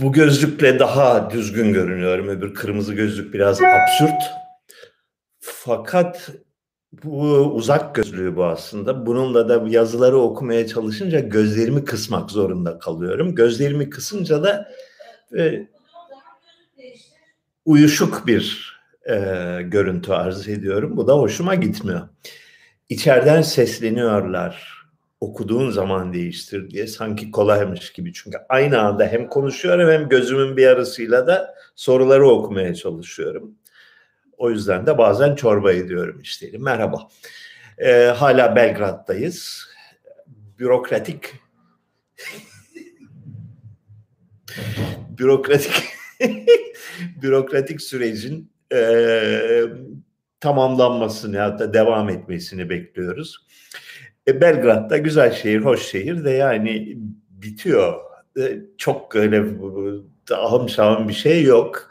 bu gözlükle daha düzgün görünüyorum. Öbür kırmızı gözlük biraz absürt. Fakat bu uzak gözlüğü bu aslında. Bununla da yazıları okumaya çalışınca gözlerimi kısmak zorunda kalıyorum. Gözlerimi kısınca da e, uyuşuk bir e, görüntü arz ediyorum. Bu da hoşuma gitmiyor. İçeriden sesleniyorlar. Okuduğun zaman değiştir diye sanki kolaymış gibi. Çünkü aynı anda hem konuşuyorum hem gözümün bir arasıyla da soruları okumaya çalışıyorum. O yüzden de bazen çorba ediyorum işte. Merhaba. Ee, hala Belgrad'dayız. Bürokratik bürokratik bürokratik sürecin e, tamamlanmasını da devam etmesini bekliyoruz. E, Belgrad da güzel şehir, hoş şehir de yani bitiyor. E, çok öyle ahım şahım bir şey yok.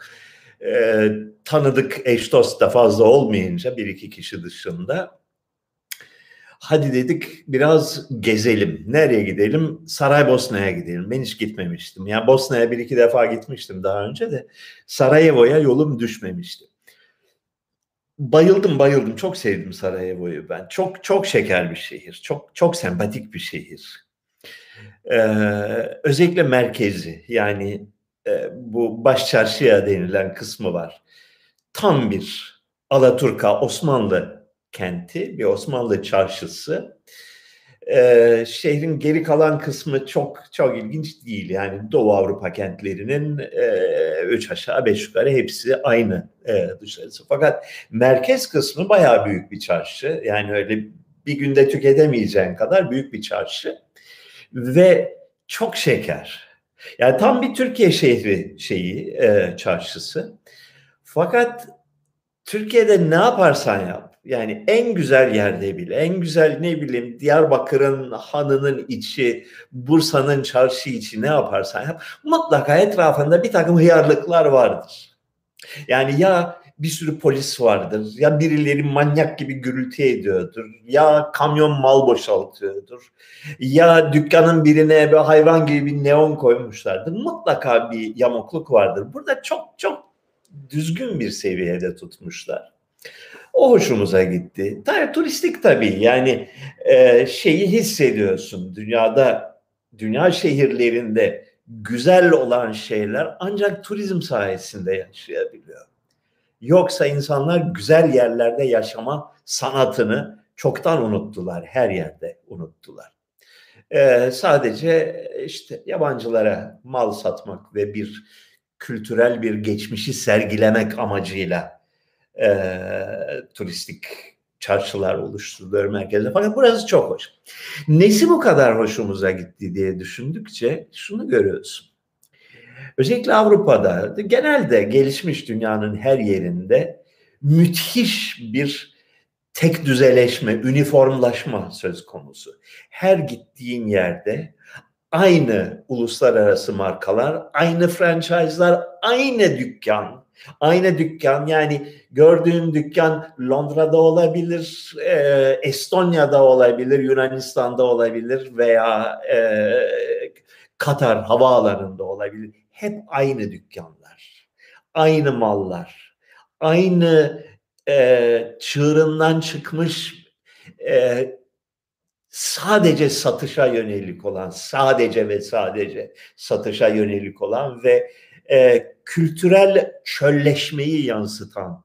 E, tanıdık eş dost da fazla olmayınca bir iki kişi dışında hadi dedik biraz gezelim. Nereye gidelim? Saraybosna'ya gidelim. Ben hiç gitmemiştim. Yani Bosna'ya bir iki defa gitmiştim daha önce de Sarajevo'ya yolum düşmemişti. Bayıldım bayıldım. Çok sevdim Sarajevo'yu ben. Çok çok şeker bir şehir. Çok çok sempatik bir şehir. Ee, özellikle merkezi yani e, bu baş çarşıya denilen kısmı var. Tam bir Alaturka Osmanlı kenti, bir Osmanlı çarşısı. Ee, şehrin geri kalan kısmı çok çok ilginç değil. Yani Doğu Avrupa kentlerinin e, üç aşağı beş yukarı hepsi aynı e, dışarısı. Fakat merkez kısmı bayağı büyük bir çarşı. Yani öyle bir günde tüketemeyeceğin kadar büyük bir çarşı. Ve çok şeker. Yani tam bir Türkiye şehri şeyi, e, çarşısı. Fakat Türkiye'de ne yaparsan yap, yani en güzel yerde bile, en güzel ne bileyim Diyarbakır'ın hanının içi, Bursa'nın çarşı içi ne yaparsan yap, mutlaka etrafında bir takım hıyarlıklar vardır. Yani ya bir sürü polis vardır. Ya birileri manyak gibi gürültü ediyordur. Ya kamyon mal boşaltıyordur. Ya dükkanın birine bir hayvan gibi bir neon koymuşlardır. Mutlaka bir yamukluk vardır. Burada çok çok düzgün bir seviyede tutmuşlar. O hoşumuza gitti. Tabii turistik tabii yani e, şeyi hissediyorsun dünyada dünya şehirlerinde güzel olan şeyler ancak turizm sayesinde yaşayabiliyor. Yoksa insanlar güzel yerlerde yaşama sanatını çoktan unuttular, her yerde unuttular. Ee, sadece işte yabancılara mal satmak ve bir kültürel bir geçmişi sergilemek amacıyla e, turistik çarşılar oluşturuluyor merkezde. Fakat burası çok hoş. Nesi bu kadar hoşumuza gitti diye düşündükçe şunu görüyorsun. Özellikle Avrupa'da, genelde gelişmiş dünyanın her yerinde müthiş bir tek düzeleşme, üniformlaşma söz konusu. Her gittiğin yerde aynı uluslararası markalar, aynı franchise'lar, aynı dükkan, aynı dükkan yani gördüğün dükkan Londra'da olabilir, e, Estonya'da olabilir, Yunanistan'da olabilir veya e, Katar havaalanında olabilir. Hep aynı dükkanlar, aynı mallar, aynı e, çığırından çıkmış e, sadece satışa yönelik olan, sadece ve sadece satışa yönelik olan ve e, kültürel çölleşmeyi yansıtan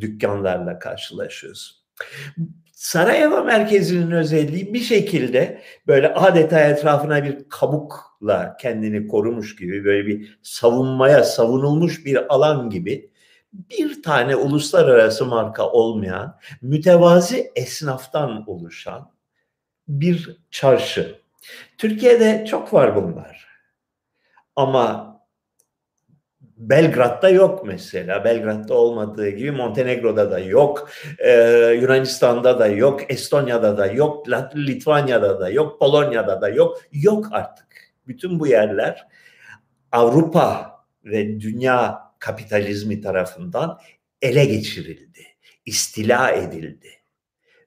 dükkanlarla karşılaşıyoruz. Sarajevo merkezinin özelliği bir şekilde böyle adeta etrafına bir kabukla kendini korumuş gibi böyle bir savunmaya savunulmuş bir alan gibi bir tane uluslararası marka olmayan mütevazi esnaftan oluşan bir çarşı. Türkiye'de çok var bunlar. Ama Belgrad'da yok mesela. Belgrad'da olmadığı gibi Montenegro'da da yok. Ee, Yunanistan'da da yok. Estonya'da da yok. Litvanya'da da yok. Polonya'da da yok. Yok artık. Bütün bu yerler Avrupa ve dünya kapitalizmi tarafından ele geçirildi. istila edildi.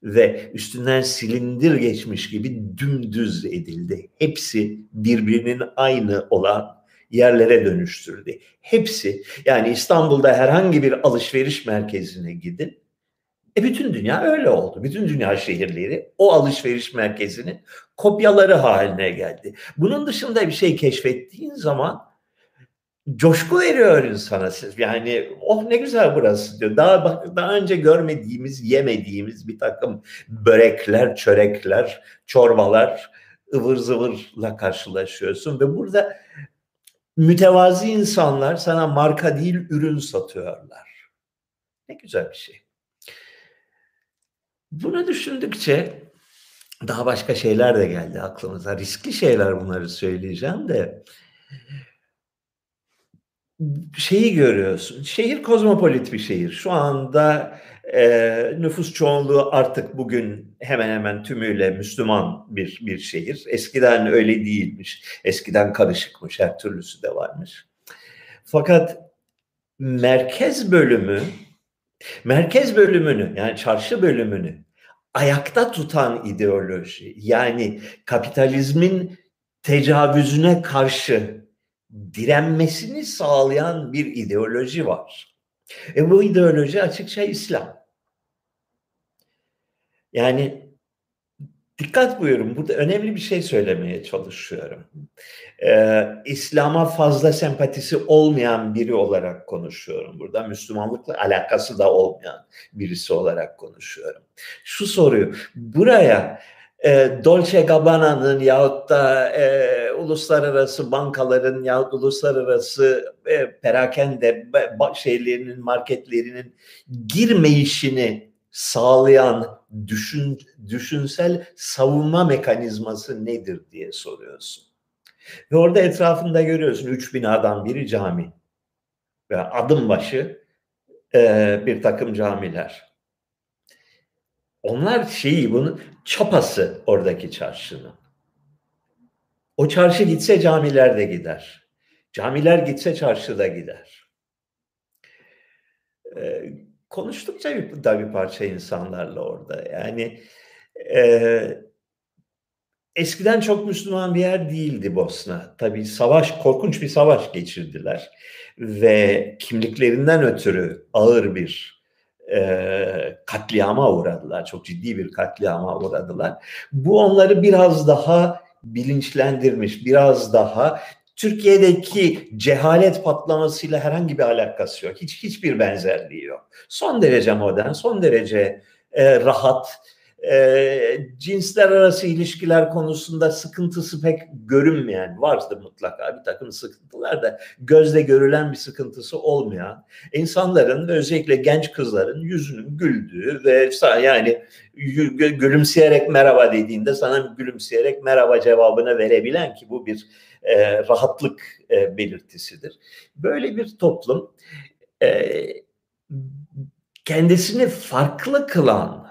Ve üstünden silindir geçmiş gibi dümdüz edildi. Hepsi birbirinin aynı olan yerlere dönüştürdü. Hepsi yani İstanbul'da herhangi bir alışveriş merkezine gidin. E bütün dünya öyle oldu. Bütün dünya şehirleri o alışveriş merkezinin kopyaları haline geldi. Bunun dışında bir şey keşfettiğin zaman coşku veriyor insana. Yani oh ne güzel burası diyor. Daha daha önce görmediğimiz, yemediğimiz bir takım börekler, çörekler, çorbalar, ıvır zıvırla karşılaşıyorsun ve burada mütevazi insanlar sana marka değil ürün satıyorlar. Ne güzel bir şey. Bunu düşündükçe daha başka şeyler de geldi aklımıza. Riskli şeyler bunları söyleyeceğim de şeyi görüyorsun. Şehir kozmopolit bir şehir. Şu anda e, nüfus çoğunluğu artık bugün hemen hemen tümüyle Müslüman bir bir şehir. Eskiden öyle değilmiş. Eskiden karışıkmış. Her türlüsü de varmış. Fakat merkez bölümü merkez bölümünü yani çarşı bölümünü ayakta tutan ideoloji yani kapitalizmin tecavüzüne karşı direnmesini sağlayan bir ideoloji var. E bu ideoloji açıkça İslam. Yani dikkat buyurun burada önemli bir şey söylemeye çalışıyorum. Ee, İslam'a fazla sempatisi olmayan biri olarak konuşuyorum burada. Müslümanlıkla alakası da olmayan birisi olarak konuşuyorum. Şu soruyu buraya e, Dolce Gabbana'nın yahut da e, uluslararası bankaların yahut uluslararası e, perakende şeylerinin, marketlerinin girmeyişini sağlayan düşün, düşünsel savunma mekanizması nedir diye soruyorsun. Ve orada etrafında görüyorsun üç binadan biri cami. Ve adım başı e, bir takım camiler. Onlar şeyi bunun çapası oradaki çarşının. O çarşı gitse camiler de gider. Camiler gitse çarşı da gider. Ee, konuştukça bir, da bir parça insanlarla orada. Yani e, eskiden çok Müslüman bir yer değildi Bosna. Tabii savaş, korkunç bir savaş geçirdiler. Ve kimliklerinden ötürü ağır bir e, katliama uğradılar. Çok ciddi bir katliama uğradılar. Bu onları biraz daha bilinçlendirmiş, biraz daha Türkiye'deki cehalet patlamasıyla herhangi bir alakası yok. Hiç hiçbir benzerliği yok. Son derece modern, son derece e, rahat, e, cinsler arası ilişkiler konusunda sıkıntısı pek görünmeyen vardı mutlaka bir takım sıkıntılar da gözle görülen bir sıkıntısı olmayan insanların ve özellikle genç kızların yüzünün güldüğü ve yani gülümseyerek merhaba dediğinde sana gülümseyerek merhaba cevabını verebilen ki bu bir e, rahatlık e, belirtisidir. Böyle bir toplum e, kendisini farklı kılan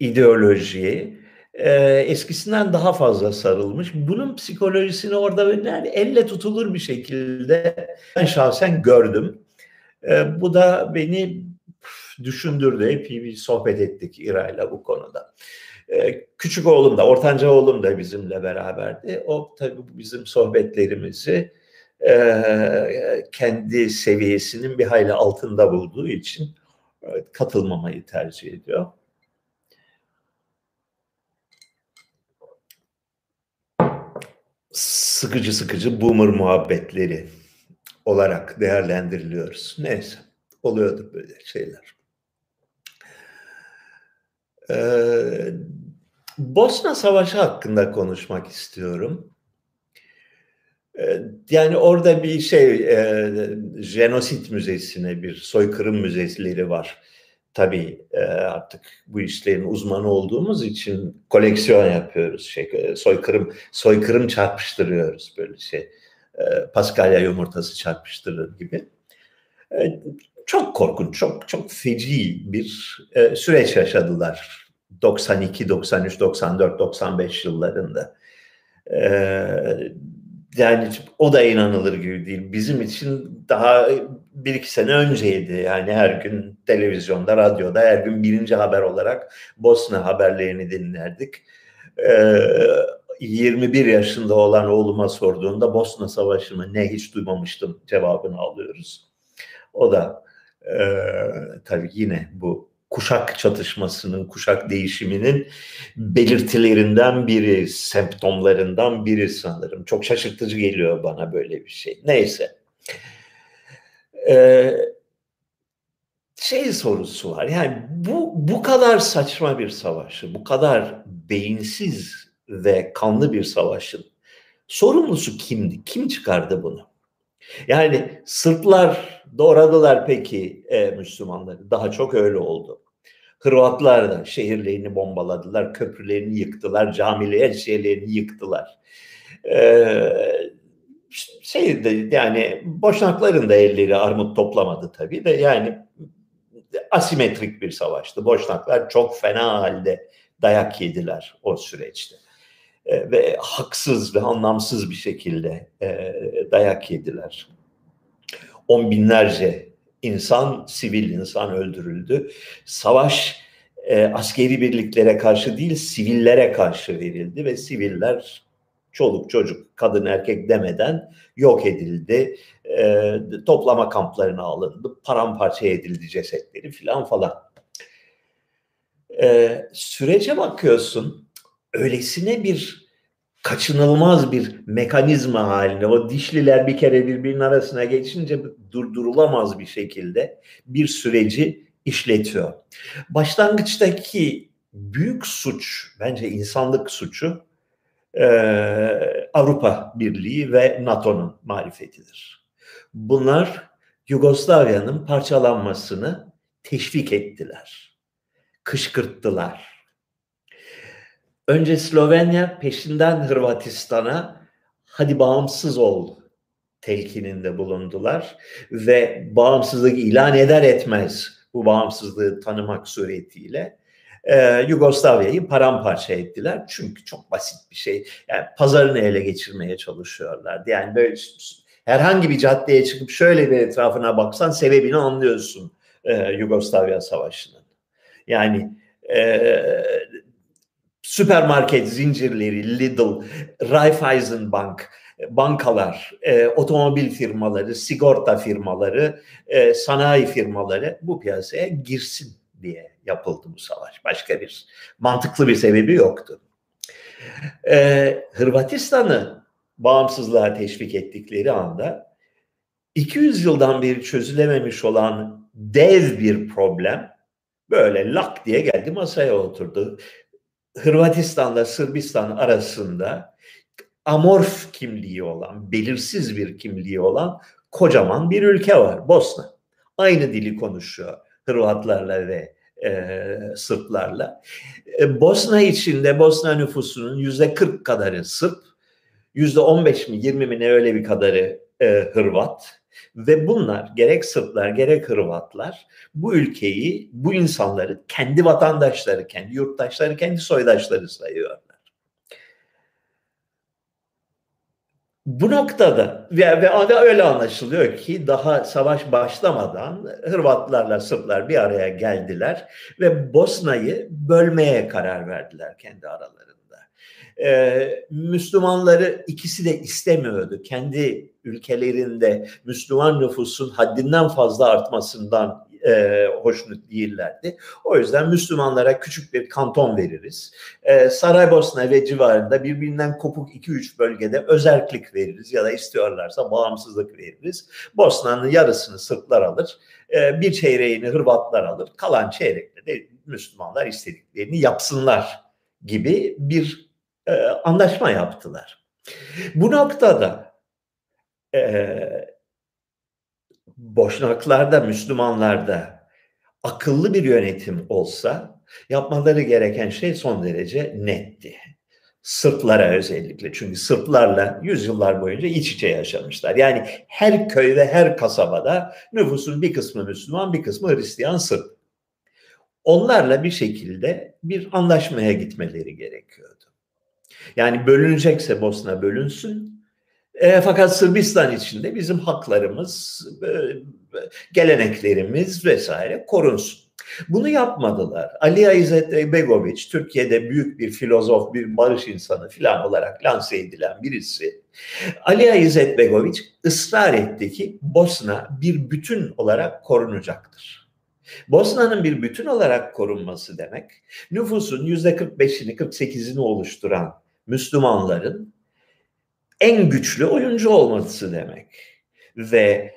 ideolojiye e, eskisinden daha fazla sarılmış. Bunun psikolojisini orada yani elle tutulur bir şekilde ben şahsen gördüm. E, bu da beni düşündürdü. Hep bir sohbet ettik İra'yla bu konuda. E, küçük oğlum da, ortanca oğlum da bizimle beraberdi. O tabii bizim sohbetlerimizi e, kendi seviyesinin bir hayli altında bulduğu için katılmamayı tercih ediyor. Sıkıcı sıkıcı boomer muhabbetleri olarak değerlendiriliyoruz. Neyse oluyordur böyle şeyler. Ee, Bosna Savaşı hakkında konuşmak istiyorum. Ee, yani orada bir şey, e, jenosit müzesine bir soykırım müzeleri var tabii e, artık bu işlerin uzmanı olduğumuz için koleksiyon yapıyoruz. Şey, e, soykırım soykırım çarpıştırıyoruz böyle şey. E, Paskalya yumurtası çarpıştırır gibi. Çok korkunç, çok çok feci bir süreç yaşadılar 92, 93, 94, 95 yıllarında. Yani o da inanılır gibi değil. Bizim için daha bir iki sene önceydi. Yani her gün televizyonda, radyoda her gün birinci haber olarak Bosna haberlerini dinlerdik. Ee, 21 yaşında olan oğluma sorduğunda Bosna Savaşı mı ne hiç duymamıştım cevabını alıyoruz. O da e, tabii yine bu kuşak çatışmasının, kuşak değişiminin belirtilerinden biri, semptomlarından biri sanırım. Çok şaşırtıcı geliyor bana böyle bir şey. Neyse. Ee, şey sorusu var. Yani bu bu kadar saçma bir savaşı, bu kadar beyinsiz ve kanlı bir savaşın sorumlusu kimdi? Kim çıkardı bunu? Yani Sırplar doğradılar peki e, Müslümanları. Daha çok öyle oldu. Hırvatlar da şehirlerini bombaladılar, köprülerini yıktılar, camileri, şeylerini yıktılar. Ee, şeydi yani Boşnakların da elleri armut toplamadı tabii de yani asimetrik bir savaştı. Boşnaklar çok fena halde dayak yediler o süreçte. E, ve haksız ve anlamsız bir şekilde e, dayak yediler. On binlerce insan, sivil insan öldürüldü. Savaş e, askeri birliklere karşı değil, sivillere karşı verildi ve siviller çoluk çocuk, kadın erkek demeden yok edildi. E, toplama kamplarına alındı, paramparça edildi cesetleri filan falan. E, sürece bakıyorsun, öylesine bir kaçınılmaz bir mekanizma haline o dişliler bir kere birbirinin arasına geçince durdurulamaz bir şekilde bir süreci işletiyor. Başlangıçtaki büyük suç bence insanlık suçu e, Avrupa Birliği ve NATO'nun marifetidir. Bunlar Yugoslavya'nın parçalanmasını teşvik ettiler. Kışkırttılar Önce Slovenya peşinden Hırvatistan'a hadi bağımsız ol telkininde bulundular ve bağımsızlık ilan eder etmez bu bağımsızlığı tanımak suretiyle e, Yugoslavya'yı paramparça ettiler. Çünkü çok basit bir şey. Yani pazarını ele geçirmeye çalışıyorlardı. Yani böyle herhangi bir caddeye çıkıp şöyle bir etrafına baksan sebebini anlıyorsun e, Yugoslavya Savaşı'nın. Yani e, süpermarket zincirleri, Lidl, Raiffeisenbank, bankalar, e, otomobil firmaları, sigorta firmaları, e, sanayi firmaları bu piyasaya girsin diye yapıldı bu savaş. Başka bir mantıklı bir sebebi yoktu. E, Hırvatistan'ı bağımsızlığa teşvik ettikleri anda 200 yıldan beri çözülememiş olan dev bir problem böyle lak diye geldi masaya oturdu. Hırvatistan'la Sırbistan arasında amorf kimliği olan, belirsiz bir kimliği olan kocaman bir ülke var. Bosna. Aynı dili konuşuyor Hırvatlarla ve e, Sırplarla. E, Bosna içinde Bosna nüfusunun yüzde 40 kadarı Sırp, yüzde 15 mi 20 mi ne öyle bir kadarı e, Hırvat. Ve bunlar gerek Sırplar gerek Hırvatlar bu ülkeyi, bu insanları kendi vatandaşları, kendi yurttaşları, kendi soydaşları sayıyorlar. Bu noktada ve, ve öyle anlaşılıyor ki daha savaş başlamadan Hırvatlarla Sırplar bir araya geldiler ve Bosna'yı bölmeye karar verdiler kendi aralarında e, Müslümanları ikisi de istemiyordu. Kendi ülkelerinde Müslüman nüfusun haddinden fazla artmasından e, hoşnut değillerdi. O yüzden Müslümanlara küçük bir kanton veririz. E, Saraybosna ve civarında birbirinden kopuk 2-3 bölgede özellik veririz ya da istiyorlarsa bağımsızlık veririz. Bosna'nın yarısını Sırplar alır, e, bir çeyreğini Hırvatlar alır, kalan çeyrekte de Müslümanlar istediklerini yapsınlar gibi bir e, anlaşma yaptılar. Bu noktada e, Boşnaklarda, Müslümanlarda akıllı bir yönetim olsa yapmaları gereken şey son derece netti. Sırplara özellikle çünkü Sırplarla yüzyıllar boyunca iç içe yaşamışlar. Yani her köy ve her kasabada nüfusun bir kısmı Müslüman bir kısmı Hristiyan Sırp. Onlarla bir şekilde bir anlaşmaya gitmeleri gerekiyordu. Yani bölünecekse Bosna bölünsün. E, fakat Sırbistan içinde bizim haklarımız, e, geleneklerimiz vesaire korunsun. Bunu yapmadılar. Ali İzzet Begoviç, Türkiye'de büyük bir filozof, bir barış insanı filan olarak lanse edilen birisi. Ali İzzet Begoviç ısrar etti ki Bosna bir bütün olarak korunacaktır. Bosna'nın bir bütün olarak korunması demek, nüfusun yüzde 45'ini 48'ini oluşturan Müslümanların en güçlü oyuncu olması demek. Ve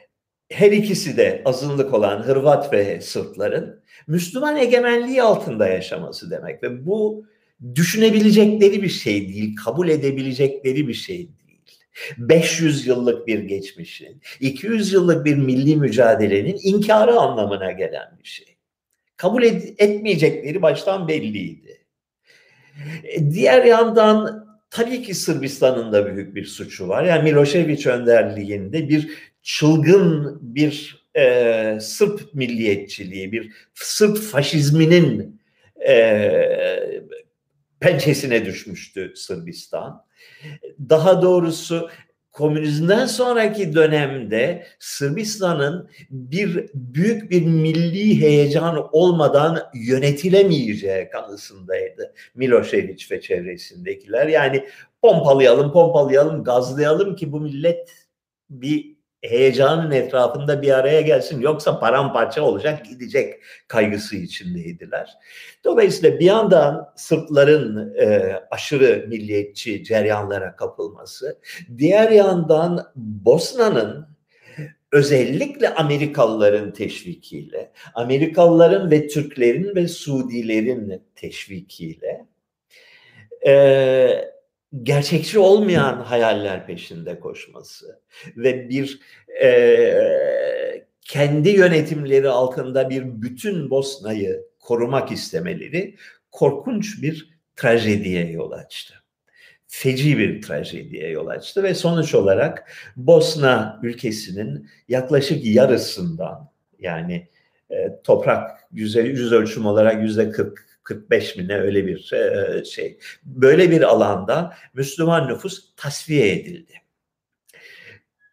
her ikisi de azınlık olan Hırvat ve Sırpların Müslüman egemenliği altında yaşaması demek ve bu düşünebilecekleri bir şey değil, kabul edebilecekleri bir şey değil. 500 yıllık bir geçmişin, 200 yıllık bir milli mücadelenin inkarı anlamına gelen bir şey. Kabul et, etmeyecekleri baştan belliydi. E, diğer yandan tabii ki Sırbistan'ın da büyük bir suçu var. Yani Milošević önderliğinde bir çılgın bir e, Sırp milliyetçiliği, bir Sırp faşizminin e, pençesine düşmüştü Sırbistan. Daha doğrusu komünizmden sonraki dönemde Sırbistan'ın bir büyük bir milli heyecan olmadan yönetilemeyeceği kanısındaydı Milošević ve çevresindekiler. Yani pompalayalım, pompalayalım, gazlayalım ki bu millet bir heyecanın etrafında bir araya gelsin yoksa paramparça olacak gidecek kaygısı içindeydiler. Dolayısıyla bir yandan Sırpların e, aşırı milliyetçi ceryanlara kapılması, diğer yandan Bosna'nın özellikle Amerikalıların teşvikiyle, Amerikalıların ve Türklerin ve Suudilerin teşvikiyle e, gerçekçi olmayan hayaller peşinde koşması ve bir e, kendi yönetimleri altında bir bütün Bosna'yı korumak istemeleri korkunç bir trajediye yol açtı. Feci bir trajediye yol açtı ve sonuç olarak Bosna ülkesinin yaklaşık yarısından yani e, toprak yüz, ölçüm olarak yüzde 40 45 mi ne öyle bir e, şey. Böyle bir alanda Müslüman nüfus tasfiye edildi.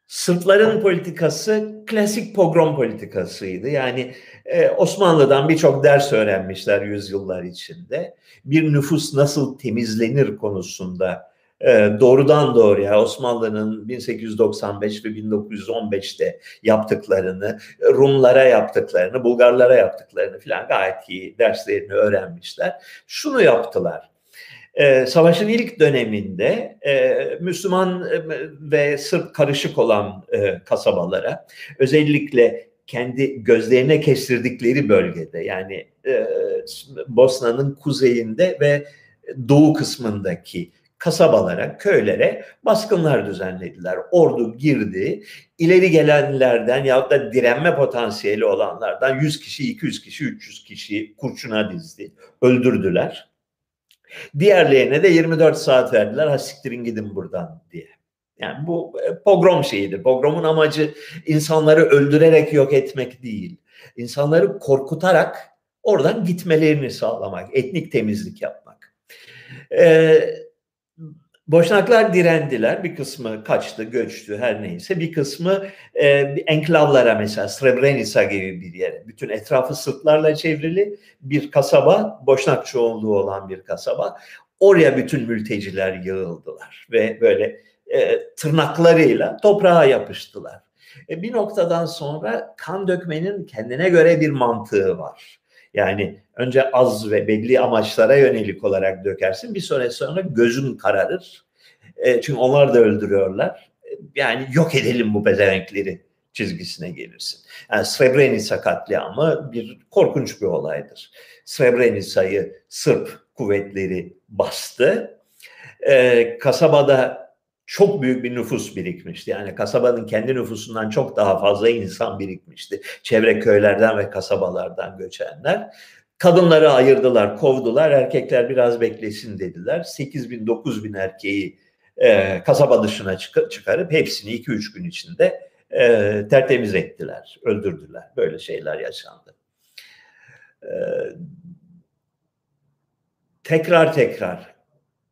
Sırpların politikası klasik pogrom politikasıydı. Yani e, Osmanlı'dan birçok ders öğrenmişler yüzyıllar içinde. Bir nüfus nasıl temizlenir konusunda e, doğrudan doğruya Osmanlı'nın 1895 ve 1915'te yaptıklarını, Rumlara yaptıklarını, Bulgarlara yaptıklarını filan gayet iyi derslerini öğrenmişler. Şunu yaptılar. Ee, savaşın ilk döneminde e, Müslüman e, ve Sırp karışık olan e, kasabalara özellikle kendi gözlerine kestirdikleri bölgede yani Bosna'nın kuzeyinde ve doğu kısmındaki kasabalara, köylere baskınlar düzenlediler. Ordu girdi. İleri gelenlerden ya da direnme potansiyeli olanlardan 100 kişi, 200 kişi, 300 kişi kurşuna dizdi. Öldürdüler. Diğerlerine de 24 saat verdiler. Ha siktirin gidin buradan diye. Yani bu e, pogrom şeyidir. Pogromun amacı insanları öldürerek yok etmek değil. İnsanları korkutarak oradan gitmelerini sağlamak, etnik temizlik yapmak. Ee, Boşnaklar direndiler. Bir kısmı kaçtı, göçtü her neyse. Bir kısmı e, enklavlara mesela Srebrenica gibi bir yere. Bütün etrafı Sırplarla çevrili bir kasaba, Boşnak çoğunluğu olan bir kasaba. Oraya bütün mülteciler yığıldılar ve böyle e, tırnaklarıyla toprağa yapıştılar. E, bir noktadan sonra kan dökmenin kendine göre bir mantığı var. Yani önce az ve belli amaçlara yönelik olarak dökersin. Bir süre sonra gözün kararır. E, çünkü onlar da öldürüyorlar. Yani yok edelim bu bezenkleri çizgisine gelirsin. Yani Srebrenica katliamı bir korkunç bir olaydır. Srebrenica'yı Sırp kuvvetleri bastı. E, kasabada çok büyük bir nüfus birikmişti. Yani kasabanın kendi nüfusundan çok daha fazla insan birikmişti. Çevre köylerden ve kasabalardan göçenler. Kadınları ayırdılar, kovdular. Erkekler biraz beklesin dediler. 8 bin, 9 bin erkeği e, kasaba dışına çık- çıkarıp hepsini 2-3 gün içinde e, tertemiz ettiler, öldürdüler. Böyle şeyler yaşandı. E, tekrar tekrar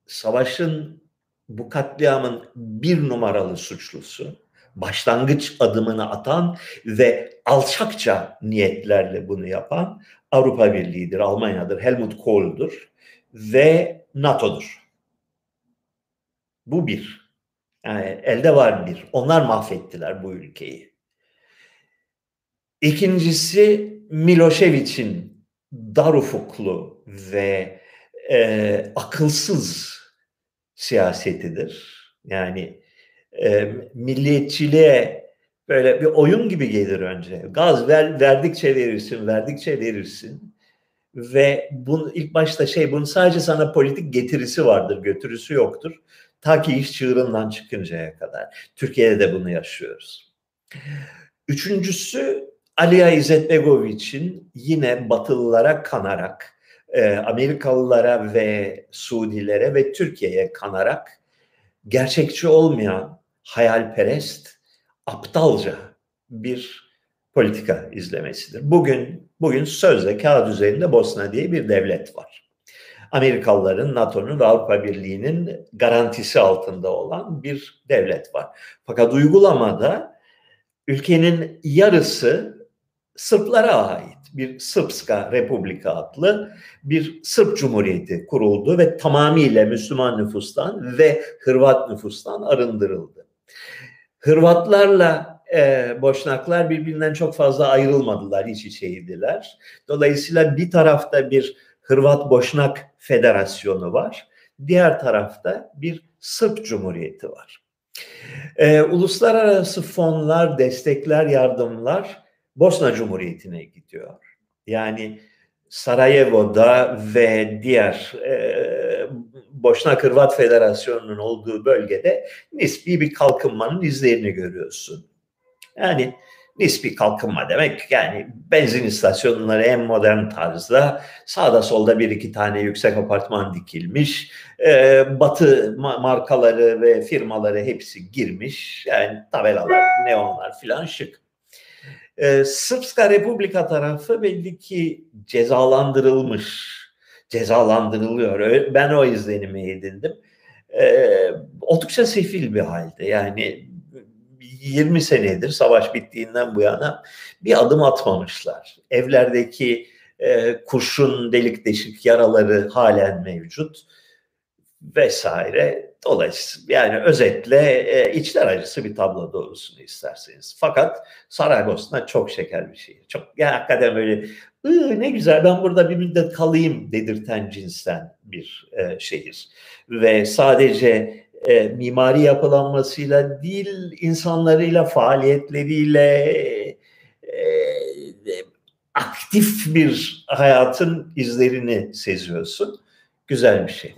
savaşın bu katliamın bir numaralı suçlusu başlangıç adımını atan ve alçakça niyetlerle bunu yapan Avrupa Birliği'dir, Almanya'dır, Helmut Kohl'dur ve NATO'dur. Bu bir. Yani elde var bir. Onlar mahvettiler bu ülkeyi. İkincisi Milošević'in dar ufuklu ve e, akılsız siyasetidir. Yani e, milliyetçiliğe böyle bir oyun gibi gelir önce. Gaz ver, verdikçe verirsin, verdikçe verirsin. Ve bunu ilk başta şey bunun sadece sana politik getirisi vardır, götürüsü yoktur. Ta ki iş çığırından çıkıncaya kadar. Türkiye'de de bunu yaşıyoruz. Üçüncüsü Aliya İzzetbegoviç'in yine Batılılara kanarak, e, Amerikalılara ve Suudilere ve Türkiye'ye kanarak gerçekçi olmayan, hayalperest, aptalca bir politika izlemesidir. Bugün bugün sözde kağıt üzerinde Bosna diye bir devlet var. Amerikalıların, NATO'nun ve Avrupa Birliği'nin garantisi altında olan bir devlet var. Fakat uygulamada ülkenin yarısı Sırplara ait bir Sırpska Republika adlı bir Sırp Cumhuriyeti kuruldu ve tamamıyla Müslüman nüfustan ve Hırvat nüfustan arındırıldı. Hırvatlarla e, Boşnaklar birbirinden çok fazla ayrılmadılar, iç içeydiler. Dolayısıyla bir tarafta bir Hırvat-Boşnak Federasyonu var, diğer tarafta bir Sırp Cumhuriyeti var. E, uluslararası fonlar, destekler, yardımlar Bosna Cumhuriyeti'ne gidiyor. Yani Sarajevo'da ve diğer e, Boşnak Hırvat Federasyonu'nun olduğu bölgede nispi bir kalkınmanın izlerini görüyorsun. Yani nispi kalkınma demek yani benzin istasyonları en modern tarzda sağda solda bir iki tane yüksek apartman dikilmiş e, batı markaları ve firmaları hepsi girmiş yani tabelalar neonlar filan şık. E, Srpska Republika tarafı belli ki cezalandırılmış, cezalandırılıyor. Ben o izlenimi edindim. E, oldukça sefil bir halde. Yani 20 senedir savaş bittiğinden bu yana bir adım atmamışlar. Evlerdeki e, kurşun delik deşik yaraları halen mevcut vesaire. Dolayısıyla yani özetle e, içler acısı bir tablo doğrusunu isterseniz. Fakat Saraybosna çok şeker bir şehir. Çok yani hakikaten böyle ne güzel ben burada bir müddet kalayım dedirten cinsten bir e, şehir. Ve sadece e, mimari yapılanmasıyla değil insanlarıyla, faaliyetleriyle e, aktif bir hayatın izlerini seziyorsun. Güzel bir şey.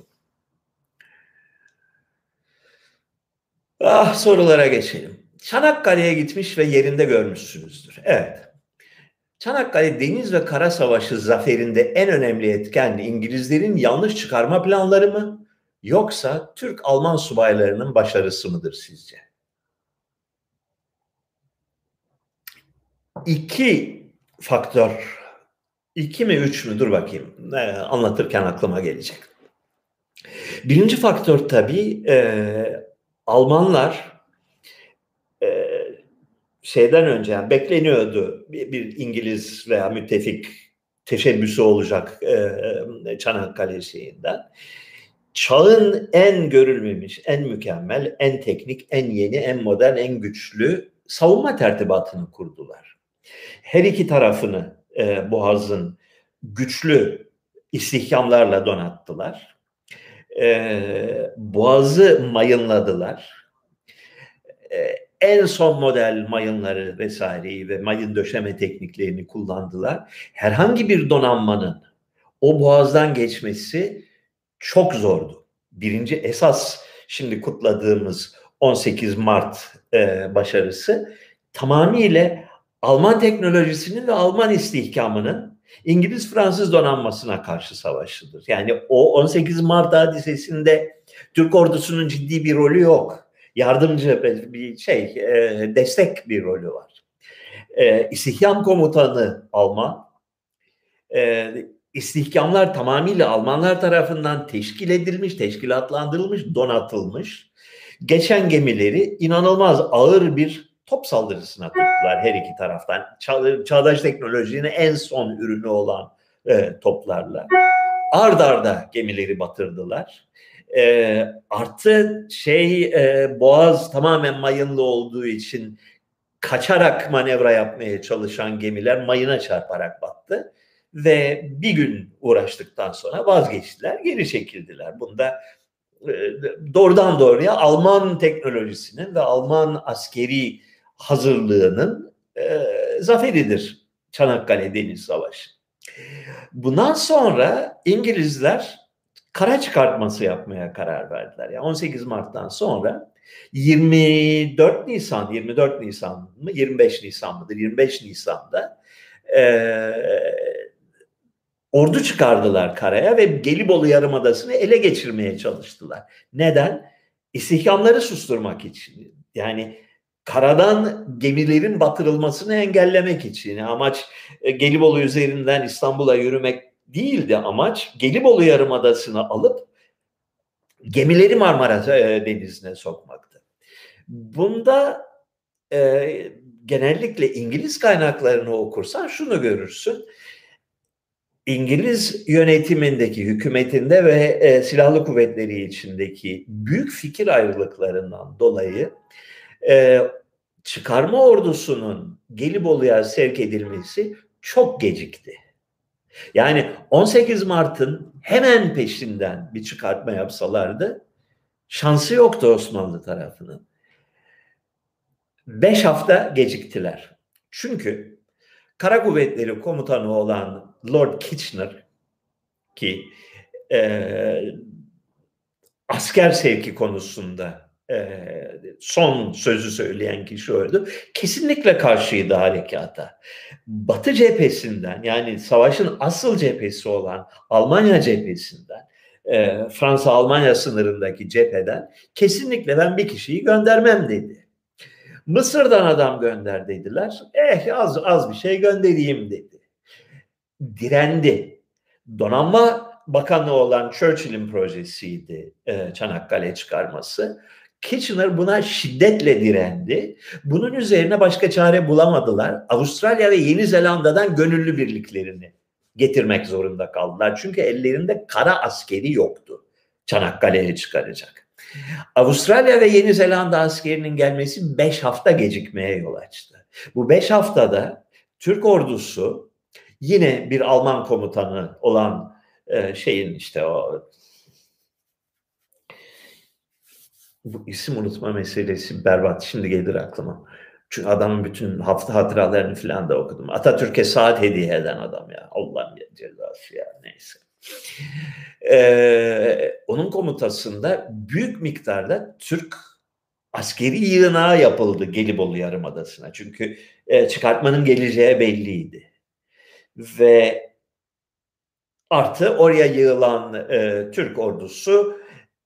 Ah sorulara geçelim. Çanakkale'ye gitmiş ve yerinde görmüşsünüzdür. Evet. Çanakkale Deniz ve Kara Savaşı zaferinde en önemli etken İngilizlerin yanlış çıkarma planları mı yoksa Türk-Alman subaylarının başarısı mıdır sizce? İki faktör, iki mi üç mü dur bakayım ee, anlatırken aklıma gelecek. Birinci faktör tabii e, Almanlar e, şeyden önce yani bekleniyordu bir, bir İngiliz veya müttefik teşebbüsü olacak e, Çanakkale şeyinden. Çağın en görülmemiş, en mükemmel, en teknik, en yeni, en modern, en güçlü savunma tertibatını kurdular. Her iki tarafını e, Boğaz'ın güçlü istihkamlarla donattılar e, boğazı mayınladılar. E, en son model mayınları vesaireyi ve mayın döşeme tekniklerini kullandılar. Herhangi bir donanmanın o boğazdan geçmesi çok zordu. Birinci esas şimdi kutladığımız 18 Mart e, başarısı tamamıyla Alman teknolojisinin ve Alman istihkamının İngiliz-Fransız donanmasına karşı savaşıdır. Yani o 18 Mart hadisesinde Türk ordusunun ciddi bir rolü yok. Yardımcı bir şey, e, destek bir rolü var. E, İstihkam komutanı Alman. E, istihkamlar tamamıyla Almanlar tarafından teşkil edilmiş, teşkilatlandırılmış, donatılmış. geçen gemileri inanılmaz ağır bir top saldırısına tuttular her iki taraftan. Ça- çağdaş teknolojinin en son ürünü olan e, toplarla. Ard arda gemileri batırdılar. E, artı şey e, boğaz tamamen mayınlı olduğu için kaçarak manevra yapmaya çalışan gemiler mayına çarparak battı ve bir gün uğraştıktan sonra vazgeçtiler, geri çekildiler. Bunda e, doğrudan doğruya Alman teknolojisinin ve Alman askeri hazırlığının e, zaferidir Çanakkale Deniz Savaşı. Bundan sonra İngilizler kara çıkartması yapmaya karar verdiler. Yani 18 Mart'tan sonra 24 Nisan, 24 Nisan mı, 25 Nisan mıdır? 25 Nisan'da e, ordu çıkardılar karaya ve Gelibolu Yarımadası'nı ele geçirmeye çalıştılar. Neden? İstihkamları susturmak için. Yani karadan gemilerin batırılmasını engellemek için. Amaç e, Gelibolu üzerinden İstanbul'a yürümek değildi amaç. Gelibolu Yarımadası'nı alıp gemileri Marmara e, Denizi'ne sokmaktı. Bunda e, genellikle İngiliz kaynaklarını okursan şunu görürsün. İngiliz yönetimindeki, hükümetinde ve e, silahlı kuvvetleri içindeki büyük fikir ayrılıklarından dolayı e, çıkarma ordusunun Gelibolu'ya sevk edilmesi çok gecikti. Yani 18 Mart'ın hemen peşinden bir çıkartma yapsalardı şansı yoktu Osmanlı tarafının. Beş hafta geciktiler. Çünkü Kara Kuvvetleri Komutanı olan Lord Kitchener ki e, asker sevki konusunda son sözü söyleyen kişi oydu. Kesinlikle karşıydı harekata. Batı cephesinden yani savaşın asıl cephesi olan Almanya cephesinden Fransa-Almanya sınırındaki cepheden kesinlikle ben bir kişiyi göndermem dedi. Mısır'dan adam gönder dediler. Eh az az bir şey göndereyim dedi. Direndi. Donanma Bakanı olan Churchill'in projesiydi Çanakkale çıkarması. Kitchener buna şiddetle direndi. Bunun üzerine başka çare bulamadılar. Avustralya ve Yeni Zelanda'dan gönüllü birliklerini getirmek zorunda kaldılar. Çünkü ellerinde kara askeri yoktu Çanakkale'ye çıkaracak. Avustralya ve Yeni Zelanda askerinin gelmesi 5 hafta gecikmeye yol açtı. Bu 5 haftada Türk ordusu yine bir Alman komutanı olan e, şeyin işte o bu isim unutma meselesi berbat. Şimdi gelir aklıma. Çünkü adamın bütün hafta hatıralarını falan da okudum. Atatürk'e saat hediye eden adam ya. Allah'ın cezası ya neyse. Ee, onun komutasında büyük miktarda Türk askeri yığınağı yapıldı Gelibolu Yarımadası'na. Çünkü e, çıkartmanın geleceği belliydi. Ve artı oraya yığılan e, Türk ordusu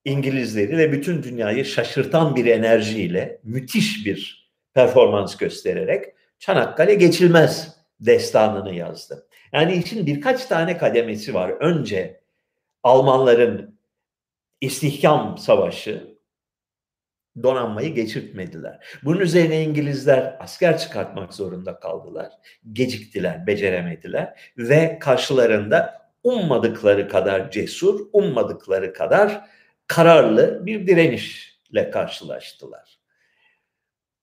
İngilizleri ve bütün dünyayı şaşırtan bir enerjiyle müthiş bir performans göstererek Çanakkale geçilmez destanını yazdı. Yani için birkaç tane kademesi var. Önce Almanların istihkam savaşı donanmayı geçirtmediler. Bunun üzerine İngilizler asker çıkartmak zorunda kaldılar. Geciktiler, beceremediler ve karşılarında ummadıkları kadar cesur, ummadıkları kadar kararlı bir direnişle karşılaştılar.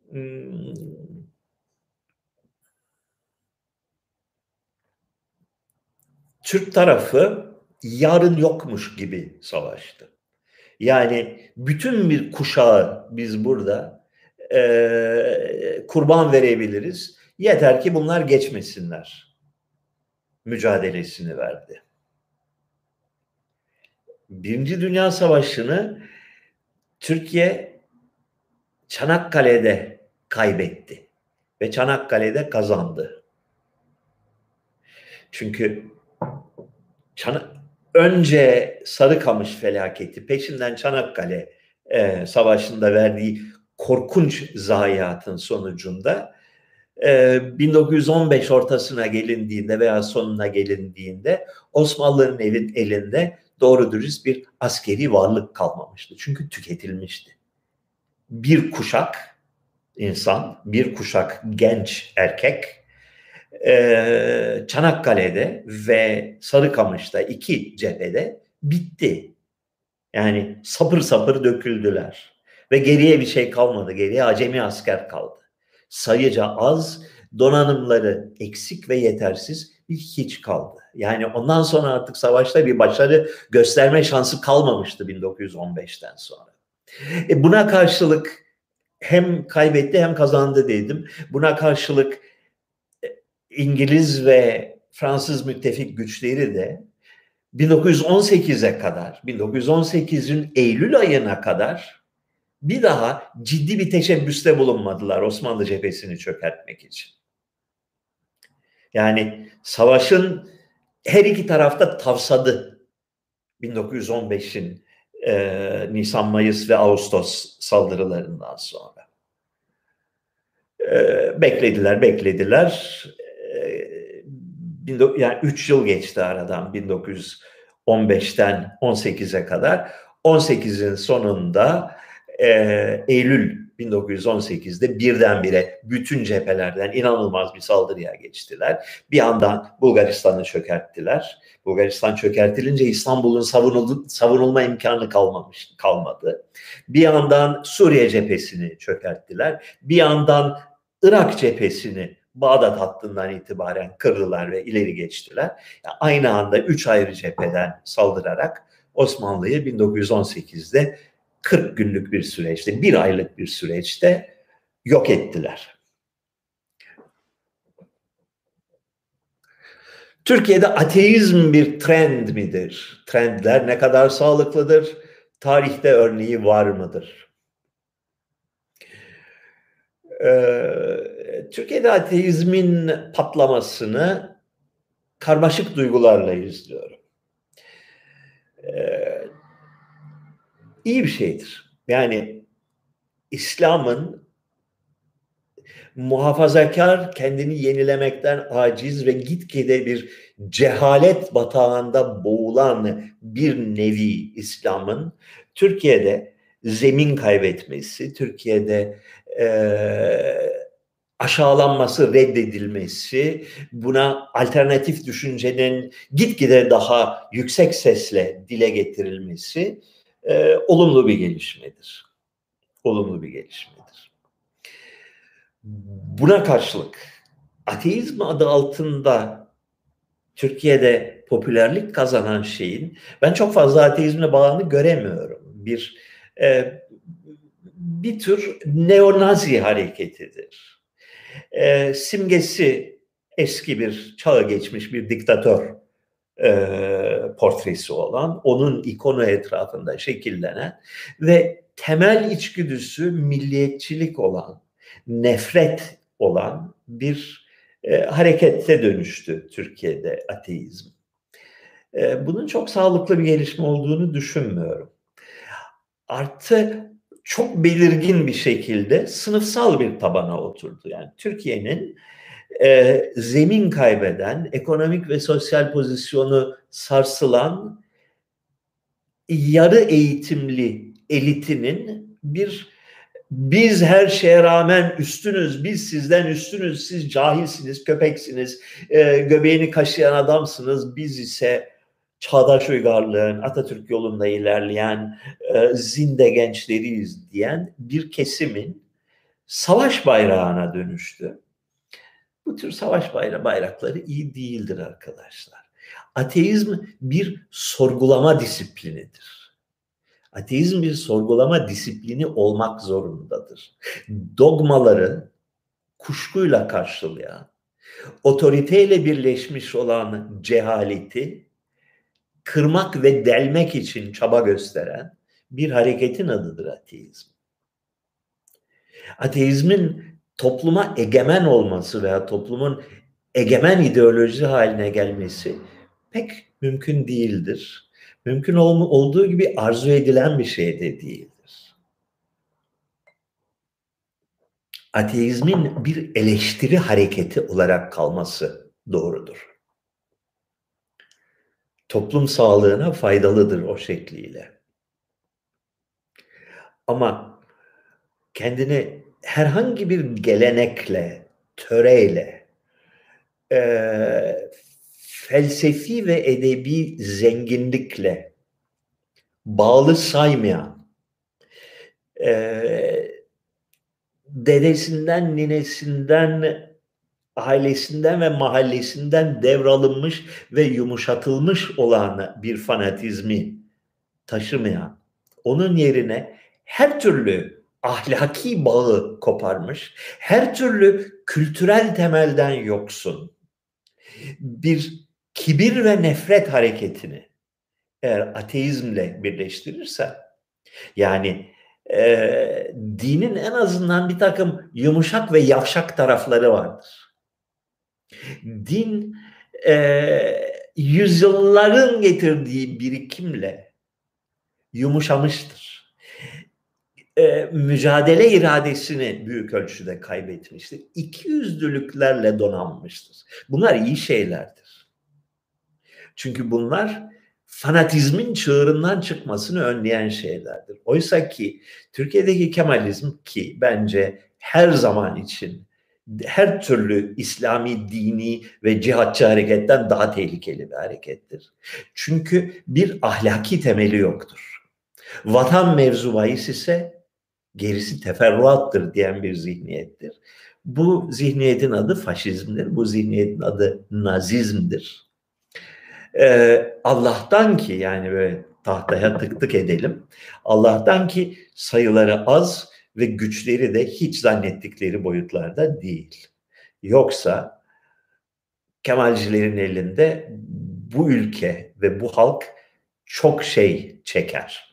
Hmm. Türk tarafı yarın yokmuş gibi savaştı. Yani bütün bir kuşağı biz burada e, kurban verebiliriz. Yeter ki bunlar geçmesinler. Mücadelesini verdi. Birinci Dünya Savaşı'nı Türkiye Çanakkale'de kaybetti ve Çanakkale'de kazandı. Çünkü Çan önce Sarıkamış felaketi, peşinden Çanakkale e, Savaşı'nda verdiği korkunç zayiatın sonucunda e, 1915 ortasına gelindiğinde veya sonuna gelindiğinde Osmanlı'nın elinde doğru dürüst bir askeri varlık kalmamıştı. Çünkü tüketilmişti. bir kuşak insan, bir kuşak genç erkek e, Çanakkale'de ve Sarıkamış'ta iki cephede bitti. Yani sapır sapır döküldüler. Ve geriye bir şey kalmadı. Geriye acemi asker kaldı. Sayıca az, donanımları eksik ve yetersiz bir hiç kaldı. Yani ondan sonra artık savaşta bir başarı gösterme şansı kalmamıştı 1915'ten sonra. E buna karşılık hem kaybetti hem kazandı dedim. Buna karşılık e, İngiliz ve Fransız müttefik güçleri de 1918'e kadar, 1918'in Eylül ayına kadar bir daha ciddi bir teşebbüste bulunmadılar Osmanlı cephesini çökertmek için. Yani savaşın her iki tarafta tavsadı 1915'in e, Nisan, Mayıs ve Ağustos saldırılarından sonra. E, beklediler, beklediler. E, yani 3 yıl geçti aradan 1915'ten 18'e kadar. 18'in sonunda e, Eylül 1918'de birdenbire bütün cephelerden inanılmaz bir saldırıya geçtiler. Bir yandan Bulgaristan'ı çökerttiler. Bulgaristan çökertilince İstanbul'un savunul savunulma imkanı kalmamış kalmadı. Bir yandan Suriye cephesini çökerttiler. Bir yandan Irak cephesini Bağdat hattından itibaren kırdılar ve ileri geçtiler. Aynı anda üç ayrı cepheden saldırarak Osmanlı'yı 1918'de 40 günlük bir süreçte, bir aylık bir süreçte yok ettiler. Türkiye'de ateizm bir trend midir? Trendler ne kadar sağlıklıdır? Tarihte örneği var mıdır? Ee, Türkiye'de ateizmin patlamasını karmaşık duygularla izliyorum. Ee, iyi bir şeydir. Yani İslam'ın muhafazakar, kendini yenilemekten aciz ve gitgide bir cehalet batağında boğulan bir nevi İslam'ın Türkiye'de zemin kaybetmesi, Türkiye'de e, aşağılanması, reddedilmesi, buna alternatif düşüncenin gitgide daha yüksek sesle dile getirilmesi e, olumlu bir gelişmedir. Olumlu bir gelişmedir. Buna karşılık ateizm adı altında Türkiye'de popülerlik kazanan şeyin ben çok fazla ateizmle bağını göremiyorum. Bir e, bir tür neonazi hareketidir. E, simgesi eski bir çağı geçmiş bir diktatör e, portresi olan, onun ikonu etrafında şekillenen ve temel içgüdüsü milliyetçilik olan, nefret olan bir e, harekette dönüştü Türkiye'de ateizm. E, bunun çok sağlıklı bir gelişme olduğunu düşünmüyorum. Artı çok belirgin bir şekilde sınıfsal bir tabana oturdu. Yani Türkiye'nin zemin kaybeden, ekonomik ve sosyal pozisyonu sarsılan yarı eğitimli elitinin bir biz her şeye rağmen üstünüz, biz sizden üstünüz, siz cahilsiniz, köpeksiniz, e, göbeğini kaşıyan adamsınız, biz ise çağdaş uygarlığın, Atatürk yolunda ilerleyen e, zinde gençleriyiz diyen bir kesimin savaş bayrağına dönüştü. Bu tür savaş bayra bayrakları iyi değildir arkadaşlar. Ateizm bir sorgulama disiplinidir. Ateizm bir sorgulama disiplini olmak zorundadır. Dogmaları kuşkuyla karşılayan, otoriteyle birleşmiş olan cehaleti kırmak ve delmek için çaba gösteren bir hareketin adıdır ateizm. Ateizmin topluma egemen olması veya toplumun egemen ideoloji haline gelmesi pek mümkün değildir. Mümkün ol, olduğu gibi arzu edilen bir şey de değildir. Ateizmin bir eleştiri hareketi olarak kalması doğrudur. Toplum sağlığına faydalıdır o şekliyle. Ama kendini herhangi bir gelenekle, töreyle, e, felsefi ve edebi zenginlikle bağlı saymayan, e, dedesinden, ninesinden, ailesinden ve mahallesinden devralınmış ve yumuşatılmış olan bir fanatizmi taşımayan, onun yerine her türlü ahlaki bağı koparmış, her türlü kültürel temelden yoksun bir kibir ve nefret hareketini eğer ateizmle birleştirirse, yani e, dinin en azından bir takım yumuşak ve yavşak tarafları vardır. Din e, yüzyılların getirdiği birikimle yumuşamıştır. E, mücadele iradesini büyük ölçüde kaybetmiştir. İki yüzlülüklerle donanmıştır. Bunlar iyi şeylerdir. Çünkü bunlar fanatizmin çığırından çıkmasını önleyen şeylerdir. Oysa ki Türkiye'deki Kemalizm ki bence her zaman için her türlü İslami, dini ve cihatçı hareketten daha tehlikeli bir harekettir. Çünkü bir ahlaki temeli yoktur. Vatan mevzu bahis ise gerisi teferruattır diyen bir zihniyettir. Bu zihniyetin adı faşizmdir, bu zihniyetin adı nazizmdir. Ee, Allah'tan ki yani böyle tahtaya tık tık edelim. Allah'tan ki sayıları az ve güçleri de hiç zannettikleri boyutlarda değil. Yoksa Kemalcilerin elinde bu ülke ve bu halk çok şey çeker.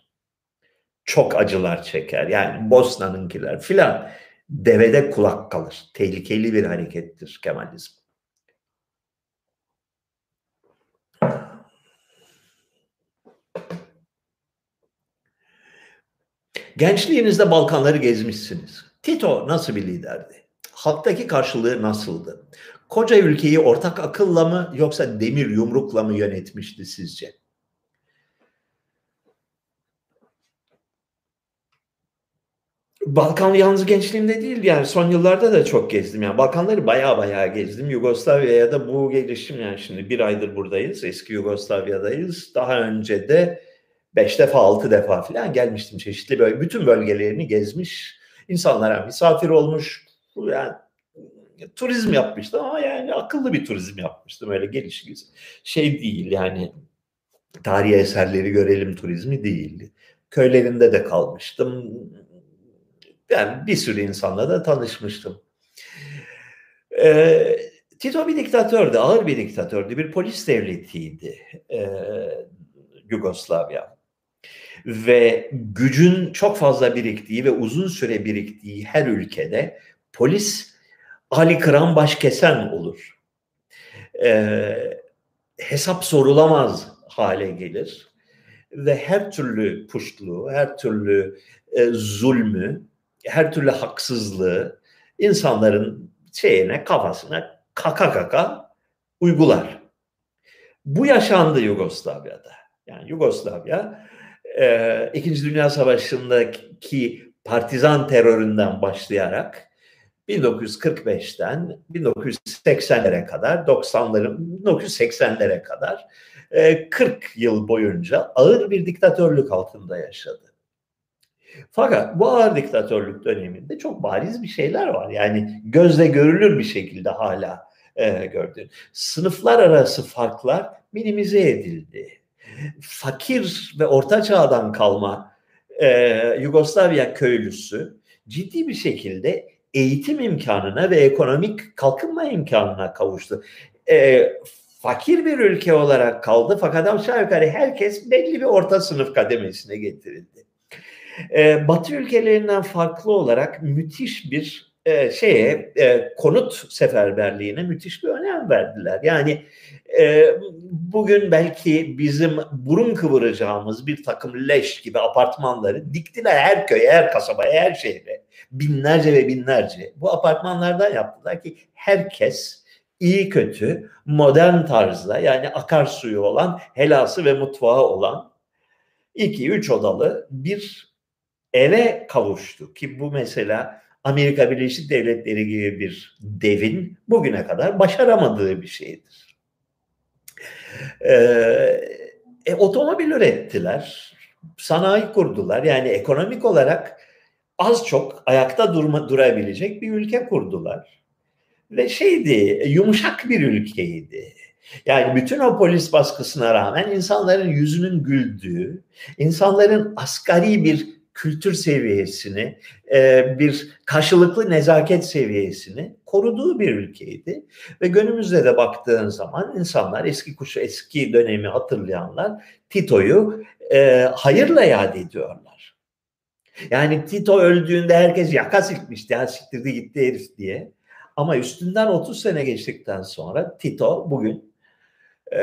Çok acılar çeker. Yani Bosna'nınkiler filan devede kulak kalır. Tehlikeli bir harekettir Kemalizm. Gençliğinizde Balkanları gezmişsiniz. Tito nasıl bir liderdi? Halktaki karşılığı nasıldı? Koca ülkeyi ortak akılla mı yoksa demir yumrukla mı yönetmişti sizce? Balkan yalnız gençliğimde değil yani son yıllarda da çok gezdim yani Balkanları baya baya gezdim. Yugoslavya'ya da bu gelişim yani şimdi bir aydır buradayız eski Yugoslavya'dayız. Daha önce de beş defa altı defa falan gelmiştim çeşitli böyle bütün bölgelerini gezmiş insanlara misafir olmuş yani turizm yapmıştım ama yani akıllı bir turizm yapmıştım öyle geliş şey değil yani tarihi eserleri görelim turizmi değildi. Köylerinde de kalmıştım. Yani bir sürü insanla da tanışmıştım. Ee, Tito bir diktatördü, ağır bir diktatördü, bir polis devletiydi ee, Yugoslavya ve gücün çok fazla biriktiği ve uzun süre biriktiği her ülkede polis Ali Kıran baş kesen olur. Ee, hesap sorulamaz hale gelir ve her türlü puştluğu, her türlü e, zulmü, her türlü haksızlığı insanların şeyine, kafasına kaka kaka uygular. Bu yaşandı Yugoslavya'da. Yani Yugoslavya e, İkinci Dünya Savaşı'ndaki partizan teröründen başlayarak 1945'ten 1980'lere kadar 90'ların 1980'lere kadar 40 yıl boyunca ağır bir diktatörlük altında yaşadı. Fakat bu ağır diktatörlük döneminde çok bariz bir şeyler var. Yani gözle görülür bir şekilde hala e, gördüğün. Sınıflar arası farklar minimize edildi fakir ve orta çağdan kalma e, Yugoslavya köylüsü ciddi bir şekilde eğitim imkanına ve ekonomik kalkınma imkanına kavuştu. E, fakir bir ülke olarak kaldı fakat aşağı yukarı herkes belli bir orta sınıf kademesine getirildi. E, Batı ülkelerinden farklı olarak müthiş bir e, şeye e, konut seferberliğine müthiş bir önem verdiler. Yani e, bugün belki bizim burun kıvıracağımız bir takım leş gibi apartmanları diktiler her köye, her kasabaya, her şehre. Binlerce ve binlerce. Bu apartmanlardan yaptılar ki herkes iyi kötü, modern tarzda yani akarsuyu olan, helası ve mutfağı olan iki üç odalı bir eve kavuştu ki bu mesela Amerika Birleşik Devletleri gibi bir devin bugüne kadar başaramadığı bir şeydir. Ee, e, otomobil ürettiler, sanayi kurdular. Yani ekonomik olarak az çok ayakta durma, durabilecek bir ülke kurdular. Ve şeydi, yumuşak bir ülkeydi. Yani bütün o polis baskısına rağmen insanların yüzünün güldüğü, insanların asgari bir kültür seviyesini, e, bir karşılıklı nezaket seviyesini koruduğu bir ülkeydi. Ve günümüzde de baktığın zaman insanlar eski kuşu, eski dönemi hatırlayanlar Tito'yu e, hayırla yad ediyorlar. Yani Tito öldüğünde herkes yaka silkmişti, ya siktirdi gitti herif diye. Ama üstünden 30 sene geçtikten sonra Tito bugün e,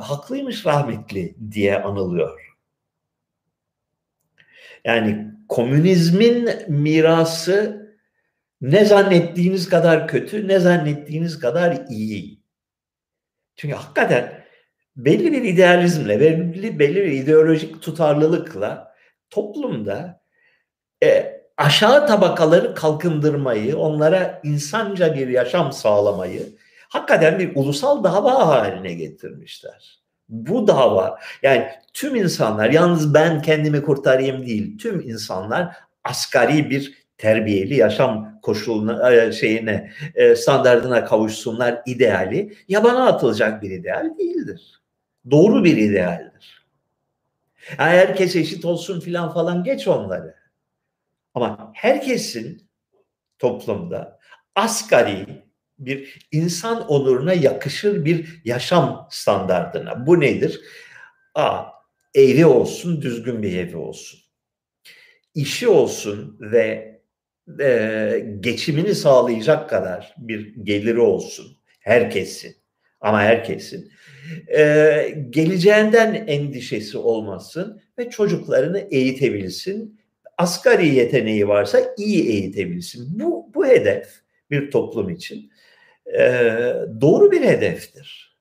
haklıymış rahmetli diye anılıyor. Yani komünizmin mirası ne zannettiğiniz kadar kötü, ne zannettiğiniz kadar iyi. Çünkü hakikaten belli bir idealizmle, belli, belli bir ideolojik tutarlılıkla toplumda e, aşağı tabakaları kalkındırmayı, onlara insanca bir yaşam sağlamayı hakikaten bir ulusal dava haline getirmişler. Bu dava yani tüm insanlar yalnız ben kendimi kurtarayım değil tüm insanlar asgari bir terbiyeli yaşam koşuluna e, şeyine e, standartına kavuşsunlar ideali yabana atılacak bir ideal değildir. Doğru bir idealdir. Yani herkes eşit olsun filan falan geç onları. Ama herkesin toplumda asgari bir insan onuruna yakışır bir yaşam standartına. Bu nedir? A. Evi olsun, düzgün bir evi olsun. İşi olsun ve e, geçimini sağlayacak kadar bir geliri olsun. Herkesin ama herkesin. E, geleceğinden endişesi olmasın ve çocuklarını eğitebilsin. Asgari yeteneği varsa iyi eğitebilsin. Bu, bu hedef bir toplum için e, doğru bir hedeftir.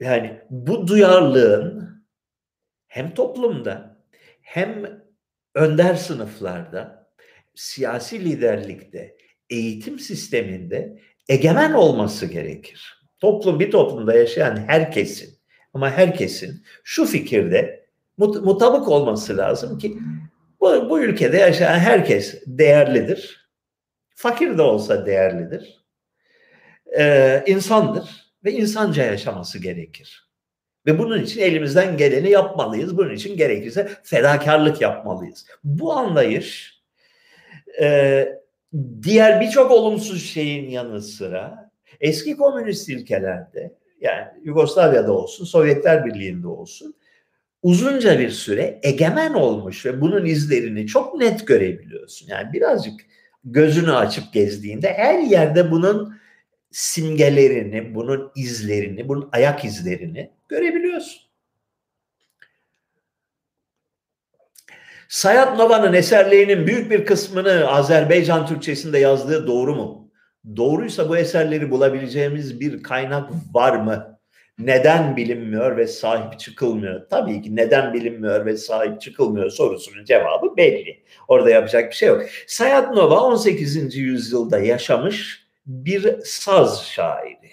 Yani bu duyarlılığın hem toplumda hem önder sınıflarda, siyasi liderlikte, eğitim sisteminde egemen olması gerekir. Toplum bir toplumda yaşayan herkesin ama herkesin şu fikirde mut, mutabık olması lazım ki bu, bu ülkede yaşayan herkes değerlidir. Fakir de olsa değerlidir e, insandır ve insanca yaşaması gerekir. Ve bunun için elimizden geleni yapmalıyız. Bunun için gerekirse fedakarlık yapmalıyız. Bu anlayış e, diğer birçok olumsuz şeyin yanı sıra eski komünist ülkelerde yani Yugoslavya'da olsun, Sovyetler Birliği'nde olsun uzunca bir süre egemen olmuş ve bunun izlerini çok net görebiliyorsun. Yani birazcık gözünü açıp gezdiğinde her yerde bunun simgelerini, bunun izlerini, bunun ayak izlerini görebiliyorsun. Sayat Nova'nın eserlerinin büyük bir kısmını Azerbaycan Türkçesinde yazdığı doğru mu? Doğruysa bu eserleri bulabileceğimiz bir kaynak var mı? Neden bilinmiyor ve sahip çıkılmıyor? Tabii ki neden bilinmiyor ve sahip çıkılmıyor sorusunun cevabı belli. Orada yapacak bir şey yok. Sayat Nova 18. yüzyılda yaşamış bir saz şairi.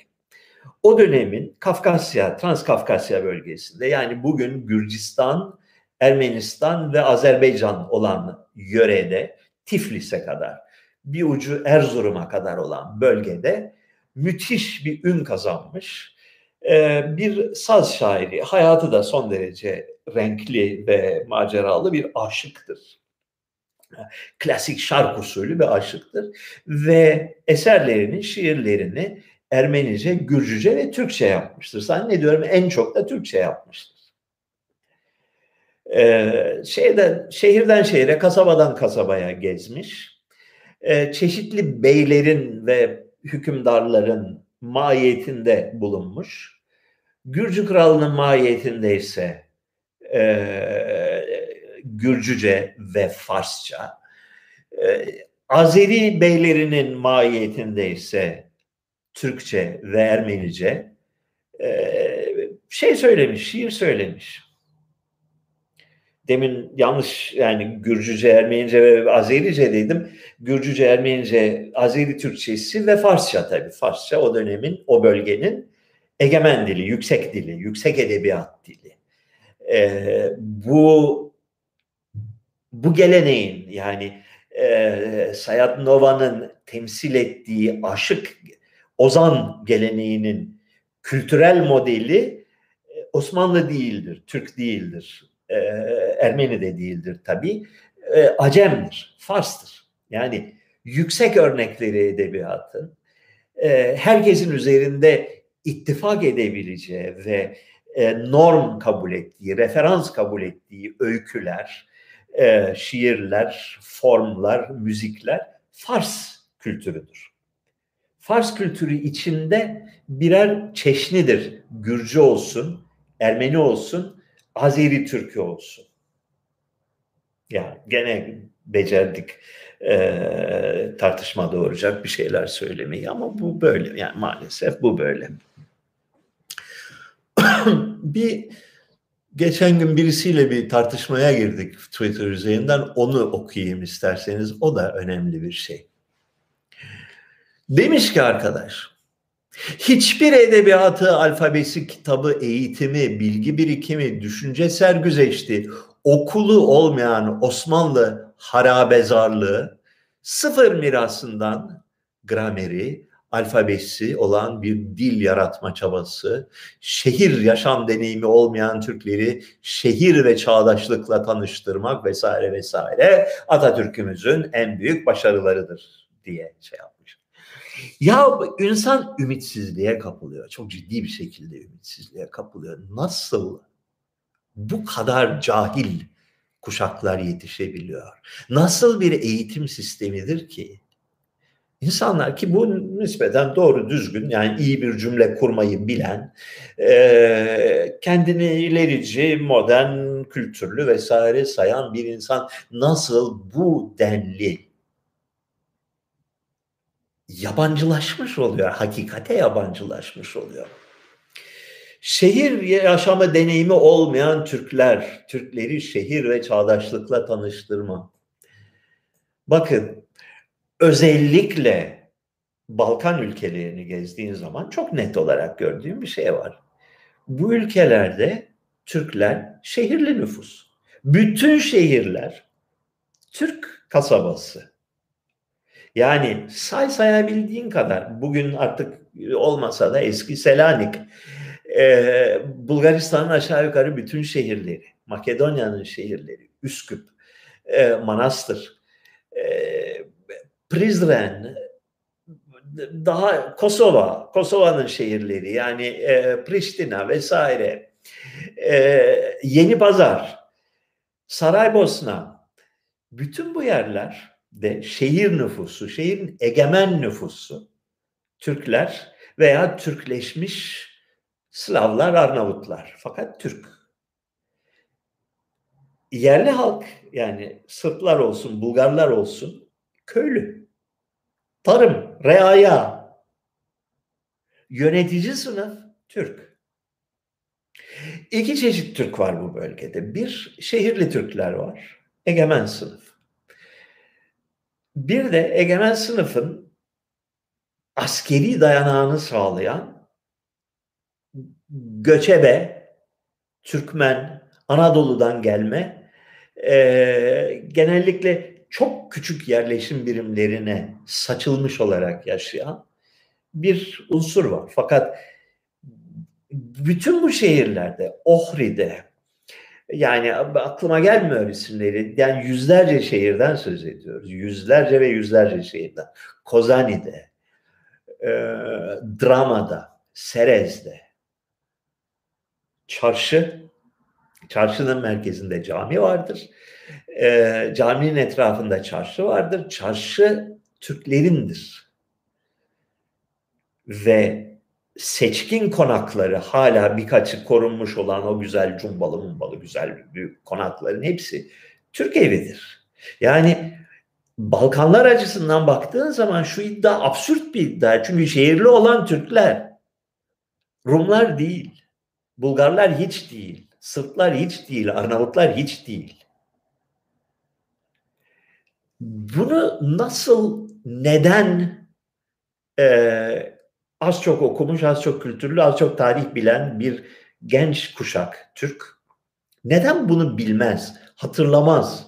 O dönemin Kafkasya, Transkafkasya bölgesinde yani bugün Gürcistan, Ermenistan ve Azerbaycan olan yörede Tiflis'e kadar bir ucu Erzurum'a kadar olan bölgede müthiş bir ün kazanmış bir saz şairi. Hayatı da son derece renkli ve maceralı bir aşıktır klasik şark usulü bir aşıktır ve eserlerini, şiirlerini Ermenice, Gürcüce ve Türkçe yapmıştır. Zannediyorum en çok da Türkçe yapmıştır. Ee, şeyden, şehirden şehire, kasabadan kasabaya gezmiş. Ee, çeşitli beylerin ve hükümdarların mahiyetinde bulunmuş. Gürcü kralının mahiyetinde ise e, Gürcüce ve Farsça. Ee, Azeri beylerinin mahiyetinde ise Türkçe ve Ermenice ee, şey söylemiş, şiir söylemiş. demin yanlış yani Gürcüce, Ermenice ve Azerice dedim. Gürcüce, Ermenice, Azeri Türkçesi ve Farsça tabii. Farsça o dönemin, o bölgenin egemen dili, yüksek dili, yüksek edebiyat dili. Ee, bu bu geleneğin yani e, Sayat Nova'nın temsil ettiği aşık ozan geleneğinin kültürel modeli Osmanlı değildir, Türk değildir, e, Ermeni de değildir tabii, e, Acem'dir, Fars'tır. Yani yüksek örnekleri edebiyatın e, herkesin üzerinde ittifak edebileceği ve e, norm kabul ettiği, referans kabul ettiği öyküler, e, şiirler, formlar, müzikler Fars kültürüdür. Fars kültürü içinde birer çeşnidir. Gürcü olsun, Ermeni olsun, Azeri Türkü olsun. Yani gene becerdik e, tartışma doğuracak bir şeyler söylemeyi ama bu böyle yani maalesef bu böyle. bir geçen gün birisiyle bir tartışmaya girdik Twitter üzerinden onu okuyayım isterseniz o da önemli bir şey. Demiş ki arkadaş hiçbir edebiyatı, alfabesi, kitabı, eğitimi, bilgi birikimi, düşünce sergüzeşti, okulu olmayan Osmanlı harabezarlığı sıfır mirasından grameri, alfabesi olan bir dil yaratma çabası, şehir yaşam deneyimi olmayan Türkleri şehir ve çağdaşlıkla tanıştırmak vesaire vesaire Atatürk'ümüzün en büyük başarılarıdır diye şey yapmış. Ya insan ümitsizliğe kapılıyor. Çok ciddi bir şekilde ümitsizliğe kapılıyor. Nasıl bu kadar cahil kuşaklar yetişebiliyor? Nasıl bir eğitim sistemidir ki İnsanlar ki bu nispeten doğru düzgün yani iyi bir cümle kurmayı bilen, e, kendini ilerici, modern, kültürlü vesaire sayan bir insan nasıl bu denli yabancılaşmış oluyor, hakikate yabancılaşmış oluyor. Şehir yaşama deneyimi olmayan Türkler, Türkleri şehir ve çağdaşlıkla tanıştırma. Bakın özellikle Balkan ülkelerini gezdiğin zaman çok net olarak gördüğüm bir şey var. Bu ülkelerde Türkler şehirli nüfus. Bütün şehirler Türk kasabası. Yani say sayabildiğin kadar bugün artık olmasa da eski Selanik, e, Bulgaristan'ın aşağı yukarı bütün şehirleri, Makedonya'nın şehirleri, Üsküp, e, Manastır, Prizren, daha Kosova, Kosova'nın şehirleri yani e, Priştina vesaire, e, Yeni Pazar, Saraybosna, bütün bu yerler de şehir nüfusu, şehrin egemen nüfusu Türkler veya Türkleşmiş Slavlar, Arnavutlar. Fakat Türk. Yerli halk yani Sırplar olsun, Bulgarlar olsun köylü. Tarım, reaya. Yönetici sınıf Türk. İki çeşit Türk var bu bölgede. Bir şehirli Türkler var. Egemen sınıf. Bir de egemen sınıfın askeri dayanağını sağlayan göçebe, Türkmen, Anadolu'dan gelme e, genellikle çok küçük yerleşim birimlerine saçılmış olarak yaşayan bir unsur var. Fakat bütün bu şehirlerde, Ohri'de, yani aklıma gelmiyor isimleri. Yani yüzlerce şehirden söz ediyoruz. Yüzlerce ve yüzlerce şehirden. Kozani'de, e, Drama'da, Serez'de, çarşı, çarşının merkezinde cami vardır e, caminin etrafında çarşı vardır. Çarşı Türklerindir. Ve seçkin konakları hala birkaçı korunmuş olan o güzel cumbalı mumbalı güzel büyük konakların hepsi Türk evidir. Yani Balkanlar açısından baktığın zaman şu iddia absürt bir iddia. Çünkü şehirli olan Türkler Rumlar değil. Bulgarlar hiç değil. Sırplar hiç değil, Arnavutlar hiç değil. Bunu nasıl, neden e, az çok okumuş, az çok kültürlü, az çok tarih bilen bir genç kuşak Türk neden bunu bilmez, hatırlamaz,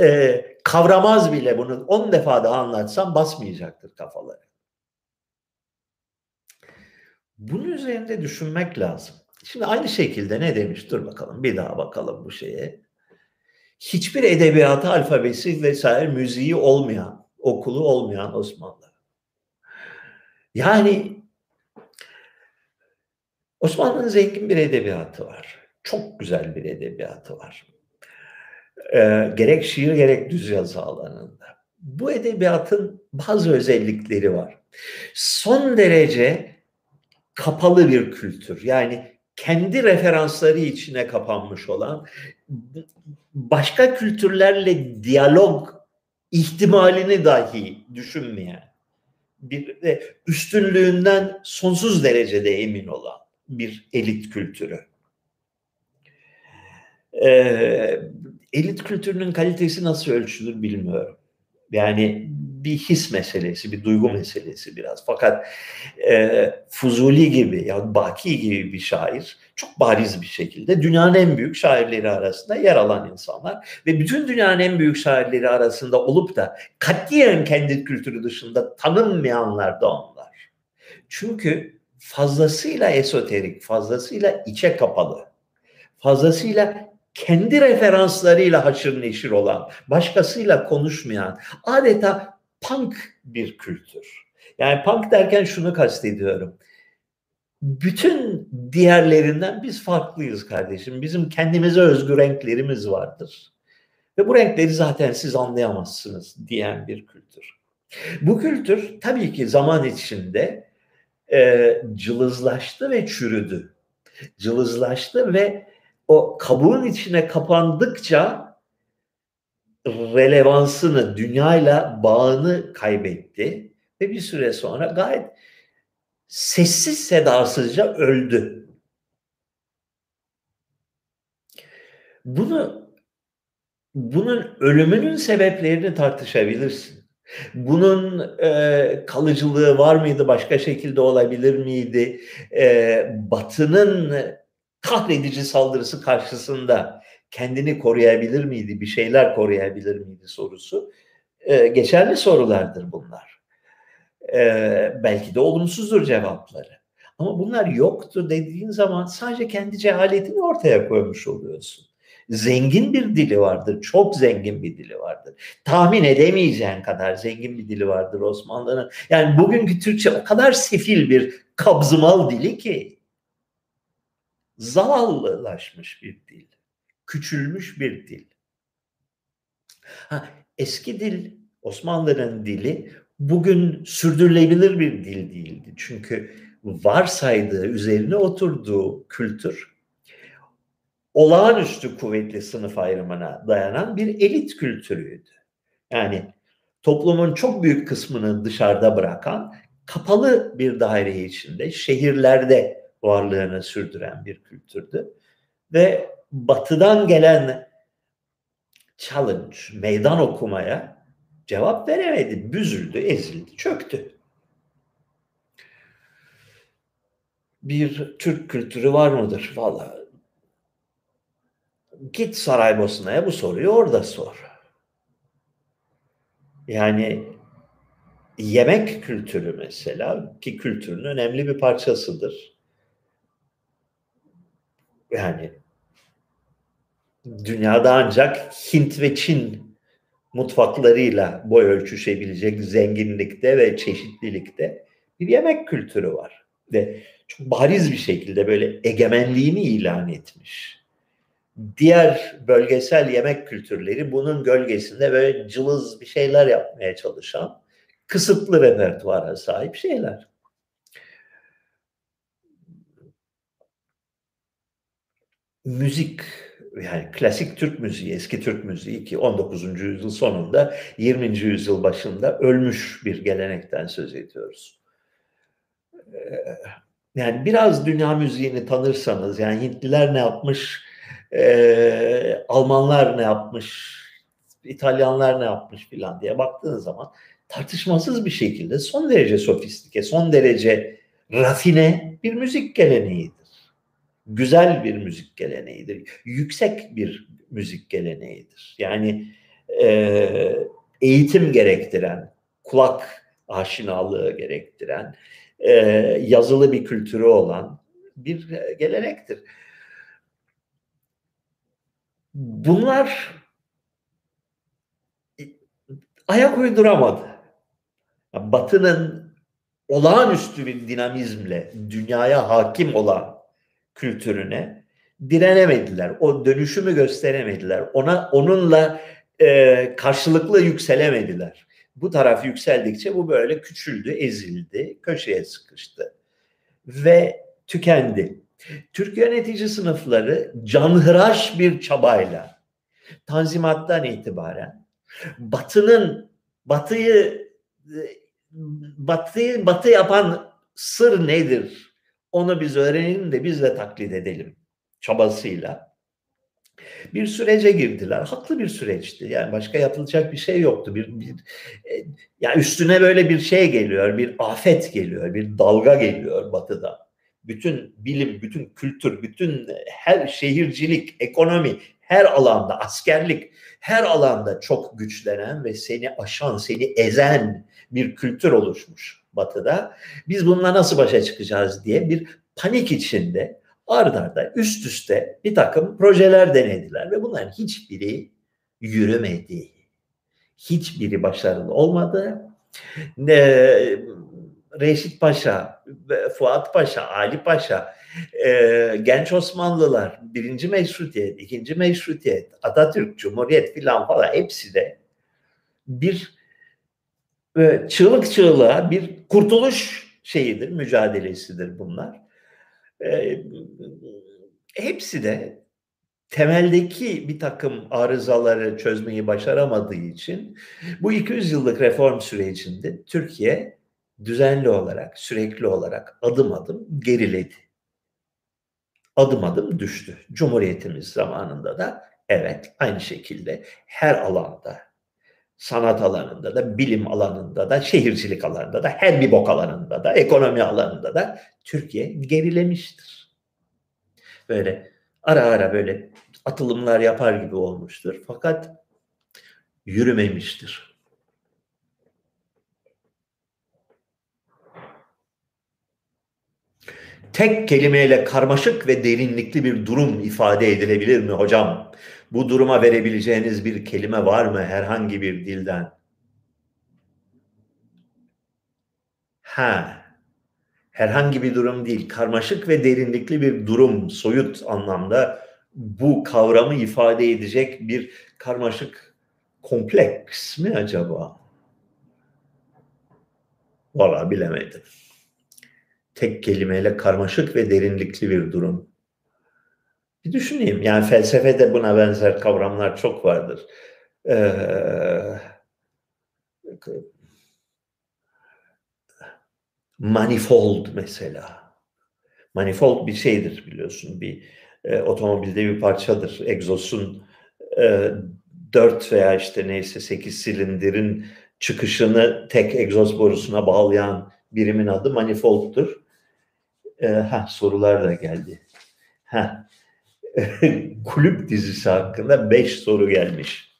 e, kavramaz bile bunu 10 defa daha anlatsam basmayacaktır kafaları. Bunun üzerinde düşünmek lazım. Şimdi aynı şekilde ne demiş? Dur bakalım bir daha bakalım bu şeye. Hiçbir edebiyatı, alfabesi vesaire müziği olmayan, okulu olmayan Osmanlı. Yani Osmanlı'nın zengin bir edebiyatı var. Çok güzel bir edebiyatı var. Ee, gerek şiir gerek düz yazı alanında. Bu edebiyatın bazı özellikleri var. Son derece kapalı bir kültür. Yani kendi referansları içine kapanmış olan, başka kültürlerle diyalog ihtimalini dahi düşünmeyen, bir de üstünlüğünden sonsuz derecede emin olan bir elit kültürü. Ee, elit kültürünün kalitesi nasıl ölçülür bilmiyorum. Yani bir his meselesi, bir duygu meselesi biraz. Fakat e, Fuzuli gibi ya Baki gibi bir şair çok bariz bir şekilde dünyanın en büyük şairleri arasında yer alan insanlar ve bütün dünyanın en büyük şairleri arasında olup da katiyen kendi kültürü dışında tanınmayanlar da onlar. Çünkü fazlasıyla esoterik, fazlasıyla içe kapalı, fazlasıyla kendi referanslarıyla haşır neşir olan, başkasıyla konuşmayan, adeta punk bir kültür. Yani punk derken şunu kastediyorum. Bütün diğerlerinden biz farklıyız kardeşim. Bizim kendimize özgü renklerimiz vardır. Ve bu renkleri zaten siz anlayamazsınız diyen bir kültür. Bu kültür tabii ki zaman içinde e, cılızlaştı ve çürüdü. Cılızlaştı ve o kabuğun içine kapandıkça relevansını, dünyayla bağını kaybetti ve bir süre sonra gayet sessiz sedasızca öldü. Bunu bunun ölümünün sebeplerini tartışabilirsin. Bunun e, kalıcılığı var mıydı, başka şekilde olabilir miydi? E, batının kahredici saldırısı karşısında kendini koruyabilir miydi, bir şeyler koruyabilir miydi sorusu e, geçerli sorulardır bunlar. E, belki de olumsuzdur cevapları. Ama bunlar yoktu dediğin zaman sadece kendi cehaletini ortaya koymuş oluyorsun. Zengin bir dili vardır, çok zengin bir dili vardır. Tahmin edemeyeceğin kadar zengin bir dili vardır Osmanlı'nın. Yani bugünkü Türkçe o kadar sefil bir kabzımal dili ki zavallılaşmış bir dil, küçülmüş bir dil. Ha, eski dil, Osmanlı'nın dili bugün sürdürülebilir bir dil değildi. Çünkü varsaydığı, üzerine oturduğu kültür olağanüstü kuvvetli sınıf ayrımına dayanan bir elit kültürüydü. Yani toplumun çok büyük kısmını dışarıda bırakan kapalı bir daire içinde şehirlerde varlığını sürdüren bir kültürdü. Ve batıdan gelen challenge, meydan okumaya cevap veremedi. Büzüldü, ezildi, çöktü. Bir Türk kültürü var mıdır? Valla git Saraybosna'ya bu soruyu orada sor. Yani yemek kültürü mesela ki kültürün önemli bir parçasıdır yani dünyada ancak Hint ve Çin mutfaklarıyla boy ölçüşebilecek zenginlikte ve çeşitlilikte bir yemek kültürü var. Ve çok bariz bir şekilde böyle egemenliğini ilan etmiş. Diğer bölgesel yemek kültürleri bunun gölgesinde böyle cılız bir şeyler yapmaya çalışan kısıtlı repertuara sahip şeyler. Müzik yani klasik Türk müziği, eski Türk müziği ki 19. yüzyıl sonunda 20. yüzyıl başında ölmüş bir gelenekten söz ediyoruz. Ee, yani biraz dünya müziğini tanırsanız yani Hintliler ne yapmış, e, Almanlar ne yapmış, İtalyanlar ne yapmış filan diye baktığınız zaman tartışmasız bir şekilde son derece sofistike, son derece rafine bir müzik geleneğidir. Güzel bir müzik geleneğidir. Yüksek bir müzik geleneğidir. Yani e, eğitim gerektiren, kulak aşinalığı gerektiren, e, yazılı bir kültürü olan bir gelenektir. Bunlar ayak uyduramadı. Batı'nın olağanüstü bir dinamizmle dünyaya hakim olan kültürüne direnemediler. O dönüşümü gösteremediler. Ona onunla e, karşılıklı yükselemediler. Bu taraf yükseldikçe bu böyle küçüldü, ezildi, köşeye sıkıştı ve tükendi. Türk yönetici sınıfları canhıraş bir çabayla Tanzimat'tan itibaren Batı'nın Batı'yı Batı'yı Batı yapan sır nedir? Onu biz öğrenelim de biz de taklit edelim çabasıyla bir sürece girdiler. Haklı bir süreçti. Yani başka yapılacak bir şey yoktu. Bir, bir e, yani üstüne böyle bir şey geliyor, bir afet geliyor, bir dalga geliyor batıda. Bütün bilim, bütün kültür, bütün her şehircilik, ekonomi, her alanda, askerlik, her alanda çok güçlenen ve seni aşan, seni ezen bir kültür oluşmuş batıda. Biz bununla nasıl başa çıkacağız diye bir panik içinde ard arda üst üste bir takım projeler denediler ve bunların hiçbiri yürümedi. Hiçbiri başarılı olmadı. Ne, Reşit Paşa, Fuat Paşa, Ali Paşa, e, genç Osmanlılar, birinci meşrutiyet, ikinci meşrutiyet, Atatürk, Cumhuriyet filan falan hepsi de bir e, çığlık çığlığa bir kurtuluş şeyidir, mücadelesidir bunlar. E, hepsi de temeldeki bir takım arızaları çözmeyi başaramadığı için bu 200 yıllık reform sürecinde Türkiye düzenli olarak, sürekli olarak adım adım geriledi. Adım adım düştü. Cumhuriyetimiz zamanında da evet aynı şekilde her alanda, sanat alanında da, bilim alanında da, şehircilik alanında da, her bir bok alanında da, ekonomi alanında da Türkiye gerilemiştir. Böyle ara ara böyle atılımlar yapar gibi olmuştur. Fakat yürümemiştir. tek kelimeyle karmaşık ve derinlikli bir durum ifade edilebilir mi hocam? Bu duruma verebileceğiniz bir kelime var mı herhangi bir dilden? Ha, herhangi bir durum değil, karmaşık ve derinlikli bir durum, soyut anlamda bu kavramı ifade edecek bir karmaşık kompleks mi acaba? Valla bilemedim tek kelimeyle karmaşık ve derinlikli bir durum. Bir düşüneyim. Yani felsefede buna benzer kavramlar çok vardır. Ee, manifold mesela. Manifold bir şeydir biliyorsun. Bir e, otomobilde bir parçadır. Egzosun e, 4 veya işte neyse 8 silindirin çıkışını tek egzoz borusuna bağlayan birimin adı manifoldtur. E, ha sorular da geldi. Ha. Kulüp dizisi hakkında 5 soru gelmiş.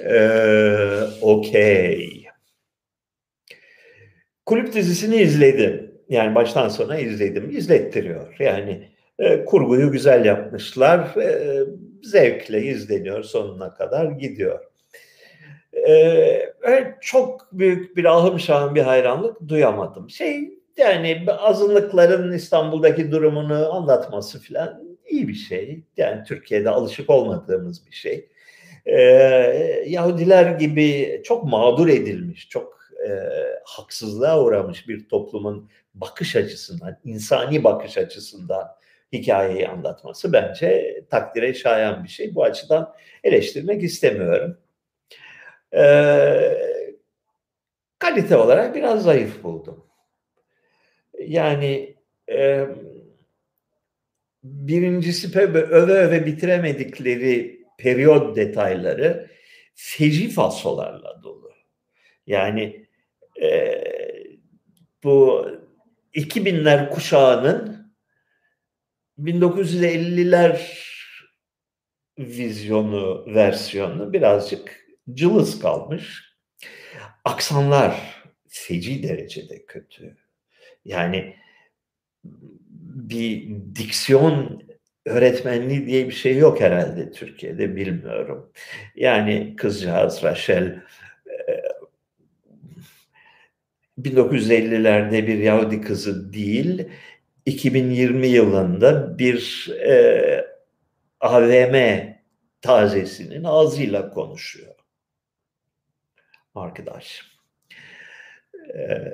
Ee, Okey. Kulüp dizisini izledim. Yani baştan sona izledim. İzlettiriyor. Yani e, kurguyu güzel yapmışlar. E, zevkle izleniyor sonuna kadar gidiyor. E, çok büyük bir ahım şahım bir hayranlık duyamadım. Şey yani azınlıkların İstanbul'daki durumunu anlatması falan iyi bir şey. Yani Türkiye'de alışık olmadığımız bir şey. Ee, Yahudiler gibi çok mağdur edilmiş, çok e, haksızlığa uğramış bir toplumun bakış açısından, insani bakış açısından hikayeyi anlatması bence takdire şayan bir şey. Bu açıdan eleştirmek istemiyorum. Ee, kalite olarak biraz zayıf buldum. Yani e, birincisi öve öve bitiremedikleri periyod detayları feci falsolarla dolu. Yani e, bu 2000'ler kuşağının 1950'ler vizyonu, versiyonu birazcık cılız kalmış. Aksanlar feci derecede kötü. Yani bir diksiyon öğretmenliği diye bir şey yok herhalde Türkiye'de bilmiyorum. Yani kızcağız Rachel 1950'lerde bir Yahudi kızı değil, 2020 yılında bir e, AVM tazesinin ağzıyla konuşuyor. Arkadaş. Ee,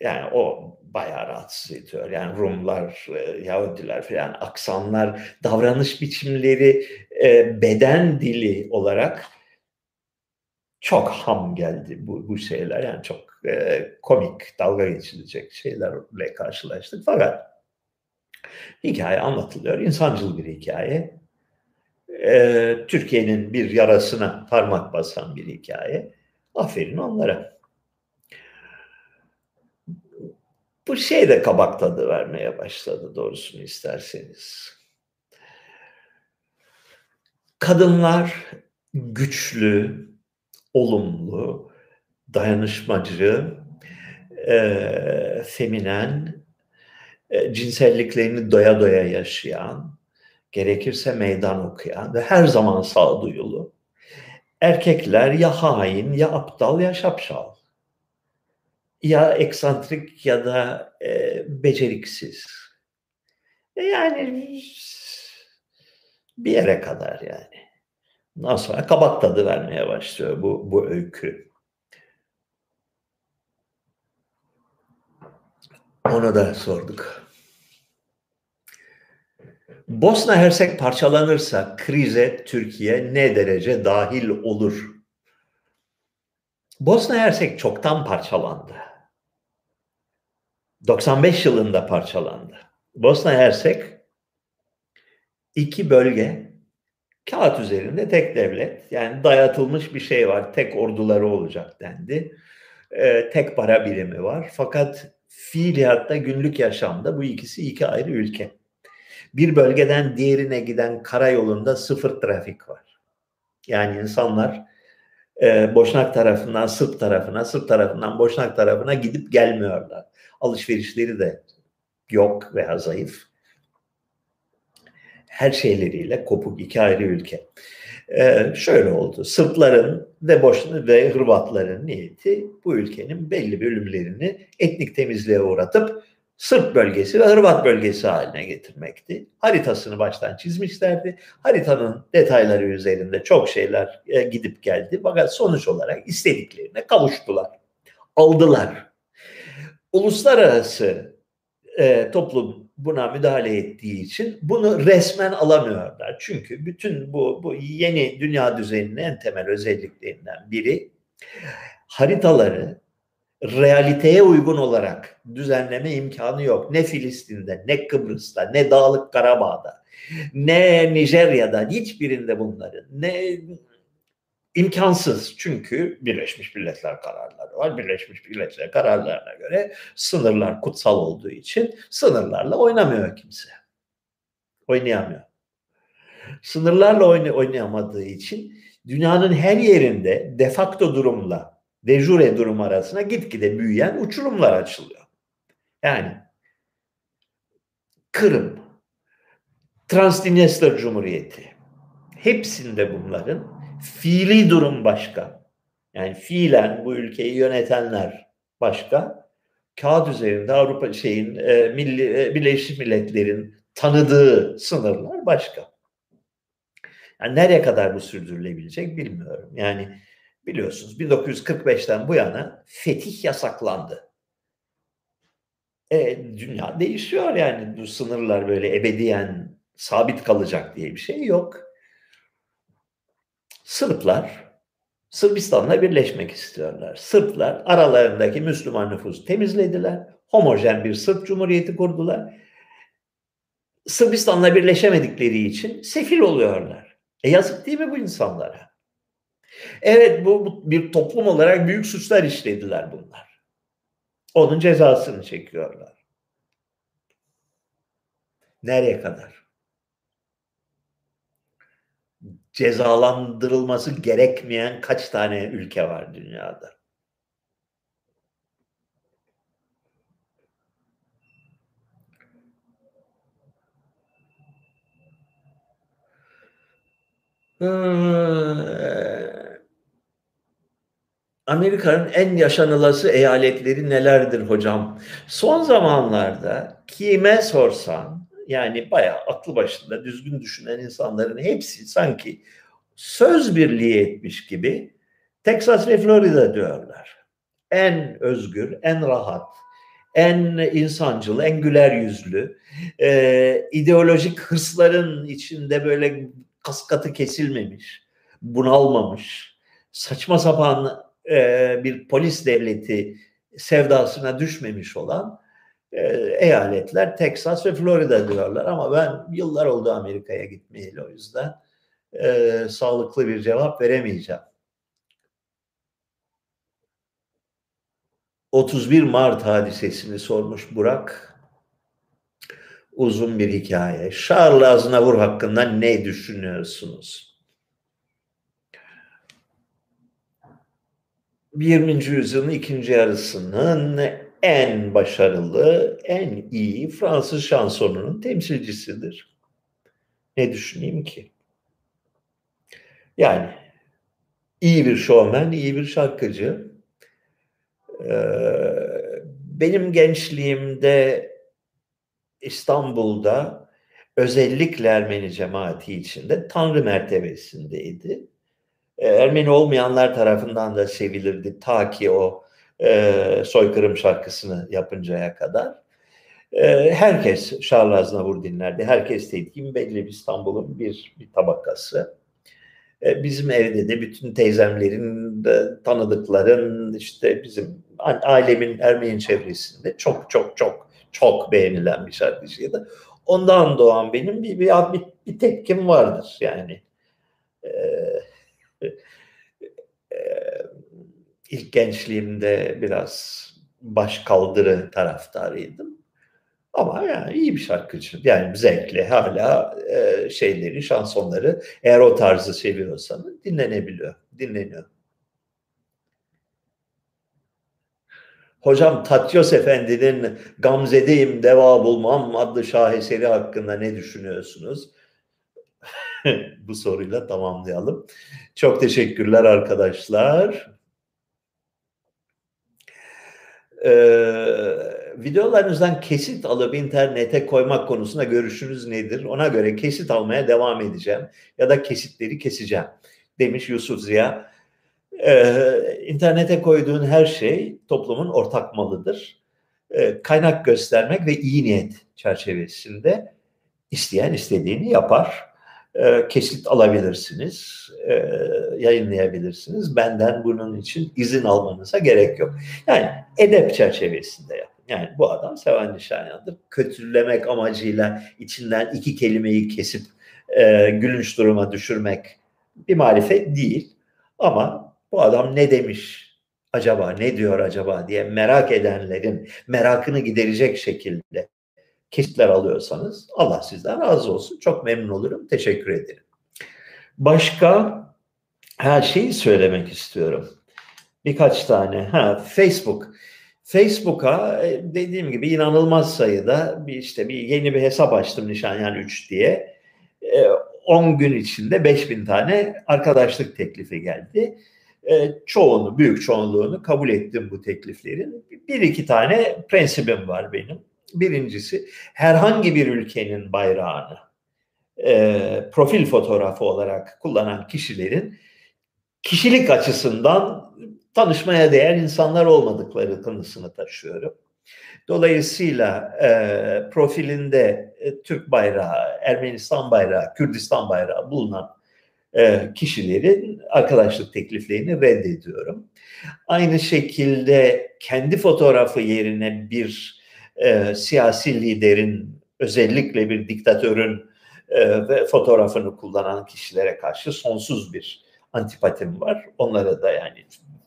yani o bayağı rahatsız ediyor. Yani Rumlar, e, Yahudiler falan aksanlar, davranış biçimleri, e, beden dili olarak çok ham geldi bu, bu şeyler. Yani çok e, komik, dalga geçilecek şeylerle karşılaştık. Fakat hikaye anlatılıyor. insancıl bir hikaye. Türkiye'nin bir yarasına parmak basan bir hikaye. Aferin onlara. Bu şey de kabak tadı vermeye başladı doğrusunu isterseniz. Kadınlar güçlü, olumlu, dayanışmacı, e, feminen, e, cinselliklerini doya doya yaşayan, gerekirse meydan okuyan ve her zaman sağduyulu. Erkekler ya hain, ya aptal, ya şapşal. Ya eksantrik ya da e, beceriksiz. E yani bir yere kadar yani. Ondan sonra kabak tadı vermeye başlıyor bu, bu öykü. Onu da sorduk. Bosna Hersek parçalanırsa krize Türkiye ne derece dahil olur? Bosna Hersek çoktan parçalandı. 95 yılında parçalandı. Bosna Hersek iki bölge kağıt üzerinde tek devlet yani dayatılmış bir şey var. Tek orduları olacak dendi. Ee, tek para birimi var. Fakat fiiliyatta günlük yaşamda bu ikisi iki ayrı ülke. Bir bölgeden diğerine giden karayolunda sıfır trafik var. Yani insanlar e, Boşnak tarafından Sırp tarafına, Sırp tarafından Boşnak tarafına gidip gelmiyorlar. Alışverişleri de yok veya zayıf her şeyleriyle kopuk iki ayrı ülke. Ee, şöyle oldu. Sırpların ve Boşna ve Hırvatların niyeti bu ülkenin belli bölümlerini etnik temizliğe uğratıp Sırp bölgesi ve Hırvat bölgesi haline getirmekti. Haritasını baştan çizmişlerdi. Haritanın detayları üzerinde çok şeyler e, gidip geldi. Fakat sonuç olarak istediklerine kavuştular. Aldılar. Uluslararası e, toplum buna müdahale ettiği için bunu resmen alamıyorlar. Çünkü bütün bu, bu yeni dünya düzeninin en temel özelliklerinden biri haritaları realiteye uygun olarak düzenleme imkanı yok. Ne Filistin'de, ne Kıbrıs'ta, ne Dağlık Karabağ'da, ne Nijerya'da hiçbirinde bunların, ne imkansız çünkü Birleşmiş Milletler kararları var. Birleşmiş Milletler kararlarına göre sınırlar kutsal olduğu için sınırlarla oynamıyor kimse. Oynayamıyor. Sınırlarla oynay oynayamadığı için dünyanın her yerinde defakto durumla de jure durum arasına gitgide büyüyen uçurumlar açılıyor. Yani Kırım, Transdniester Cumhuriyeti hepsinde bunların Fiili durum başka. Yani fiilen bu ülkeyi yönetenler başka. Kağıt üzerinde Avrupa şeyin e, Milli, e, Birleşmiş Milletler'in tanıdığı sınırlar başka. Yani nereye kadar bu sürdürülebilecek bilmiyorum. Yani biliyorsunuz 1945'ten bu yana fetih yasaklandı. E, dünya değişiyor yani bu sınırlar böyle ebediyen sabit kalacak diye bir şey yok. Sırplar Sırbistan'la birleşmek istiyorlar. Sırplar aralarındaki Müslüman nüfusu temizlediler. Homojen bir Sırp Cumhuriyeti kurdular. Sırbistan'la birleşemedikleri için sefil oluyorlar. E yazık değil mi bu insanlara? Evet bu, bu bir toplum olarak büyük suçlar işlediler bunlar. Onun cezasını çekiyorlar. Nereye kadar? Cezalandırılması gerekmeyen kaç tane ülke var dünyada? Amerika'nın en yaşanılası eyaletleri nelerdir hocam? Son zamanlarda kime sorsan yani bayağı aklı başında düzgün düşünen insanların hepsi sanki söz birliği etmiş gibi Texas ve Florida diyorlar. En özgür, en rahat, en insancıl, en güler yüzlü, e, ideolojik hırsların içinde böyle kaskatı kesilmemiş, bunalmamış, saçma sapan e, bir polis devleti sevdasına düşmemiş olan e, eyaletler Texas ve Florida diyorlar. Ama ben yıllar oldu Amerika'ya gitmeyeli o yüzden e, sağlıklı bir cevap veremeyeceğim. 31 Mart hadisesini sormuş Burak. Uzun bir hikaye. Charles Aznavur hakkında ne düşünüyorsunuz? 20. yüzyılın ikinci yarısının en başarılı, en iyi Fransız şansonunun temsilcisidir. Ne düşüneyim ki? Yani iyi bir şovmen, iyi bir şarkıcı. Ee, benim gençliğimde İstanbul'da özellikle Ermeni cemaati içinde Tanrı mertebesindeydi. Ee, Ermeni olmayanlar tarafından da sevilirdi ta ki o e, soykırım şarkısını yapıncaya kadar. E, herkes Charles Aznavour dinlerdi. Herkes dediğim belli İstanbul'un bir, bir tabakası. E, bizim evde de bütün teyzemlerin, de, tanıdıkların, işte bizim ailemin Ermeni çevresinde çok çok çok çok beğenilen bir şarkıcıydı. Ondan doğan benim bir, bir, bir, bir tepkim vardır yani. Ee, ilk gençliğimde biraz baş kaldırı taraftarıydım. Ama yani iyi bir şarkıcı. Yani zevkli hala e, şeyleri, şansonları eğer o tarzı seviyorsanız dinlenebiliyor, dinleniyor. Hocam Tatyos Efendi'nin Gamzedeyim Deva Bulmam adlı şaheseri hakkında ne düşünüyorsunuz? Bu soruyla tamamlayalım. Çok teşekkürler arkadaşlar. Ee, videolarınızdan kesit alıp internete koymak konusunda görüşünüz nedir? Ona göre kesit almaya devam edeceğim ya da kesitleri keseceğim demiş Yusuf Ziya. Ee, internete koyduğun her şey toplumun ortak malıdır. Ee, kaynak göstermek ve iyi niyet çerçevesinde isteyen istediğini yapar e, kesit alabilirsiniz, e, yayınlayabilirsiniz. Benden bunun için izin almanıza gerek yok. Yani edep çerçevesinde yapın. Yani bu adam Seven Nişanyan'dır. Kötülemek amacıyla içinden iki kelimeyi kesip e, gülünç duruma düşürmek bir marifet değil. Ama bu adam ne demiş acaba, ne diyor acaba diye merak edenlerin merakını giderecek şekilde kesitler alıyorsanız Allah sizden razı olsun. Çok memnun olurum. Teşekkür ederim. Başka her şeyi söylemek istiyorum. Birkaç tane. Ha, Facebook. Facebook'a e, dediğim gibi inanılmaz sayıda bir işte bir yeni bir hesap açtım Nişanyan 3 diye. 10 e, gün içinde 5000 tane arkadaşlık teklifi geldi. E, çoğunu, büyük çoğunluğunu kabul ettim bu tekliflerin. Bir iki tane prensibim var benim. Birincisi herhangi bir ülkenin bayrağını e, profil fotoğrafı olarak kullanan kişilerin kişilik açısından tanışmaya değer insanlar olmadıkları kanısını taşıyorum. Dolayısıyla e, profilinde e, Türk bayrağı, Ermenistan bayrağı, Kürdistan bayrağı bulunan e, kişilerin arkadaşlık tekliflerini reddediyorum. Aynı şekilde kendi fotoğrafı yerine bir e, siyasi liderin özellikle bir diktatörün e, ve fotoğrafını kullanan kişilere karşı sonsuz bir antipatim var. Onlara da yani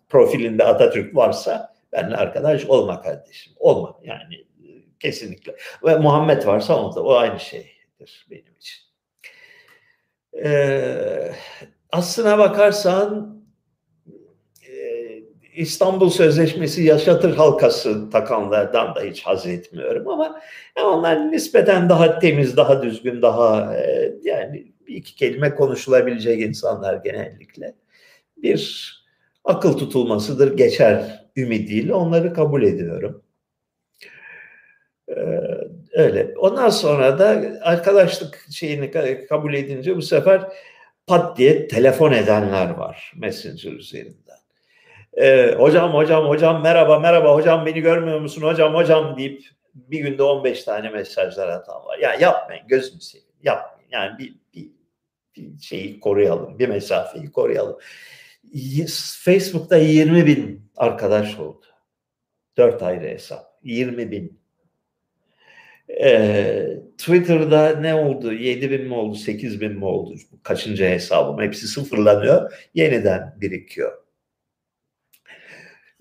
profilinde Atatürk varsa benimle arkadaş olma kardeşim. Olma yani kesinlikle. Ve Muhammed varsa o da o aynı şeydir benim için. Ee, aslına bakarsan e, İstanbul Sözleşmesi yaşatır halkası takanlardan da hiç haz etmiyorum ama onlar nispeten daha temiz, daha düzgün, daha e, yani bir iki kelime konuşulabilecek insanlar genellikle. Bir akıl tutulmasıdır, geçer ümidiyle onları kabul ediyorum. Ee, öyle. Ondan sonra da arkadaşlık şeyini kabul edince bu sefer pat diye telefon edenler var Messenger üzerinden. Ee, hocam hocam hocam merhaba merhaba hocam beni görmüyor musun hocam hocam deyip bir günde 15 tane mesajlar atan var. Ya yani yapmayın gözünü seveyim yapmayın. Yani bir, bir, bir şeyi koruyalım bir mesafeyi koruyalım. Facebook'ta 20 bin arkadaş oldu. Dört ayrı hesap. 20 bin. Ee, Twitter'da ne oldu? 7 bin mi oldu? 8 bin mi oldu? Kaçıncı hesabım? Hepsi sıfırlanıyor. Yeniden birikiyor.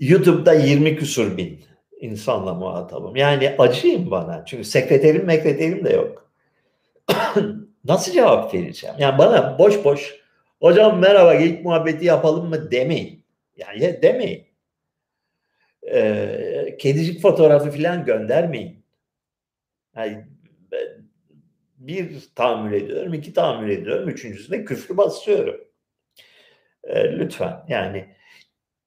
YouTube'da 20 küsur bin insanla muhatabım. Yani acıyım bana. Çünkü sekreterim mekreterim de yok. Nasıl cevap vereceğim? Yani bana boş boş hocam merhaba ilk muhabbeti yapalım mı demeyin. Yani demeyin. Ee, kedicik fotoğrafı falan göndermeyin. Yani bir tahammül ediyorum, iki tahammül ediyorum, üçüncüsünde küfrü basıyorum. Ee, lütfen yani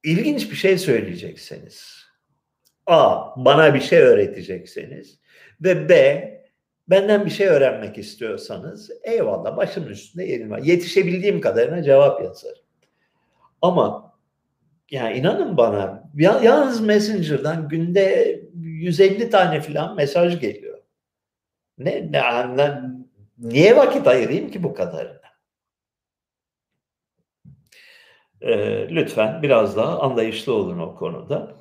ilginç bir şey söyleyecekseniz, A. Bana bir şey öğretecekseniz ve B. Benden bir şey öğrenmek istiyorsanız eyvallah başımın üstünde yerim var. Yetişebildiğim kadarına cevap yazarım. Ama yani inanın bana yalnız Messenger'dan günde 150 tane falan mesaj geliyor. Ne, ne, ne niye vakit ayırayım ki bu kadarına? Ee, lütfen biraz daha anlayışlı olun o konuda.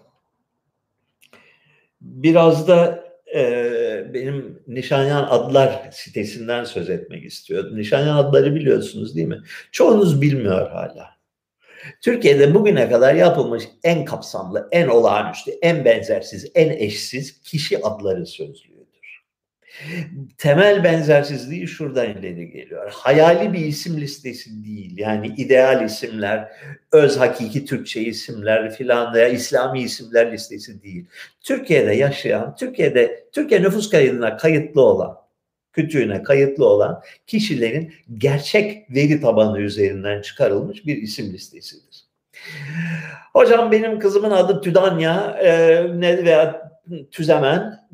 Biraz da e, benim Nişanyan Adlar sitesinden söz etmek istiyordum. Nişanyan Adları biliyorsunuz değil mi? Çoğunuz bilmiyor hala. Türkiye'de bugüne kadar yapılmış en kapsamlı, en olağanüstü, en benzersiz, en eşsiz kişi adları sözlüğü temel benzersizliği şuradan ileri geliyor. Hayali bir isim listesi değil. Yani ideal isimler, öz hakiki Türkçe isimler filan veya İslami isimler listesi değil. Türkiye'de yaşayan, Türkiye'de Türkiye nüfus kaydına kayıtlı olan, kütüğüne kayıtlı olan kişilerin gerçek veri tabanı üzerinden çıkarılmış bir isim listesidir. Hocam benim kızımın adı Tüdanya e, veya tüzemen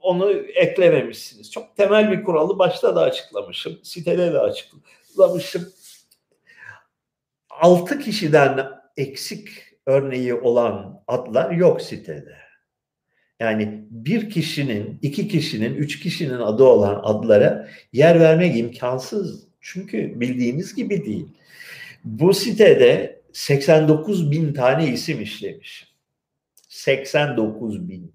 onu eklememişsiniz. Çok temel bir kuralı başta da açıklamışım. Sitede de açıklamışım. Altı kişiden eksik örneği olan adlar yok sitede. Yani bir kişinin, iki kişinin, üç kişinin adı olan adlara yer vermek imkansız. Çünkü bildiğimiz gibi değil. Bu sitede 89 bin tane isim işlemiş. 89 bin.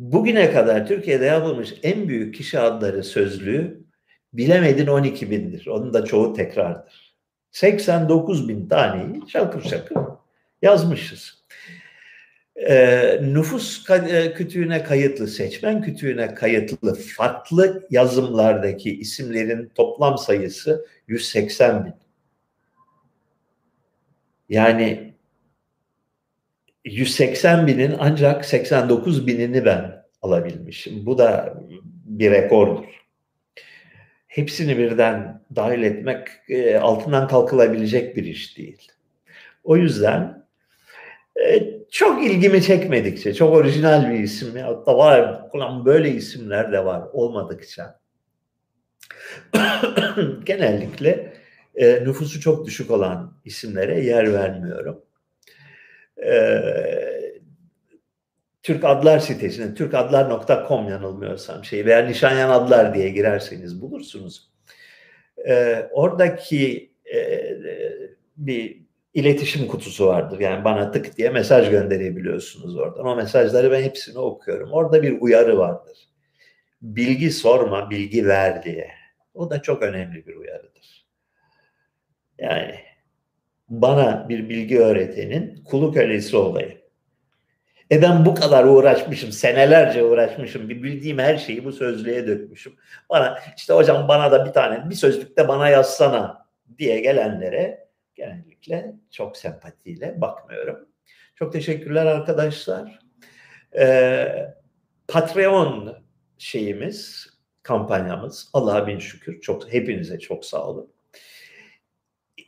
Bugüne kadar Türkiye'de yapılmış en büyük kişi adları sözlüğü bilemedin 12 bindir. Onun da çoğu tekrardır. 89 bin taneyi şakır şakır yazmışız. Ee, nüfus e, kütüğüne kayıtlı, seçmen kütüğüne kayıtlı farklı yazımlardaki isimlerin toplam sayısı 180 bin. Yani 180 binin ancak 89 binini ben alabilmişim. Bu da bir rekordur. Hepsini birden dahil etmek e, altından kalkılabilecek bir iş değil. O yüzden e, çok ilgimi çekmedikçe, çok orijinal bir isim ya da var, ulan böyle isimler de var olmadıkça genellikle e, nüfusu çok düşük olan isimlere yer vermiyorum e, Türk Adlar sitesine türkadlar.com yanılmıyorsam şey veya Nişanyan Adlar diye girerseniz bulursunuz. e, oradaki e, bir iletişim kutusu vardır. Yani bana tık diye mesaj gönderebiliyorsunuz oradan. O mesajları ben hepsini okuyorum. Orada bir uyarı vardır. Bilgi sorma, bilgi ver diye. O da çok önemli bir uyarıdır. Yani bana bir bilgi öğretenin kulu kölesi olayım. E ben bu kadar uğraşmışım, senelerce uğraşmışım, bir bildiğim her şeyi bu sözlüğe dökmüşüm. Bana işte hocam bana da bir tane bir sözlükte bana yazsana diye gelenlere genellikle çok sempatiyle bakmıyorum. Çok teşekkürler arkadaşlar. Ee, Patreon şeyimiz, kampanyamız Allah'a bin şükür çok hepinize çok sağ olun.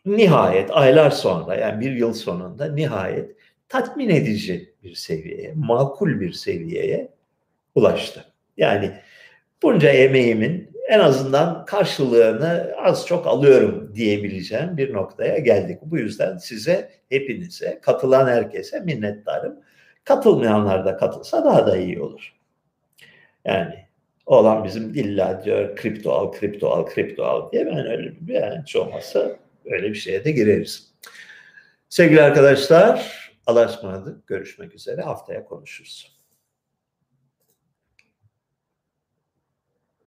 Nihayet aylar sonra yani bir yıl sonunda nihayet tatmin edici bir seviyeye, makul bir seviyeye ulaştı. Yani bunca emeğimin en azından karşılığını az çok alıyorum diyebileceğim bir noktaya geldik. Bu yüzden size, hepinize, katılan herkese minnettarım. Katılmayanlar da katılsa daha da iyi olur. Yani olan bizim illa diyor kripto al, kripto al, kripto al diye ben öyle bir yani hiç olmazsa öyle bir şeye de gireriz. Sevgili arkadaşlar, Allah'a ısmarladık. Görüşmek üzere. Haftaya konuşuruz.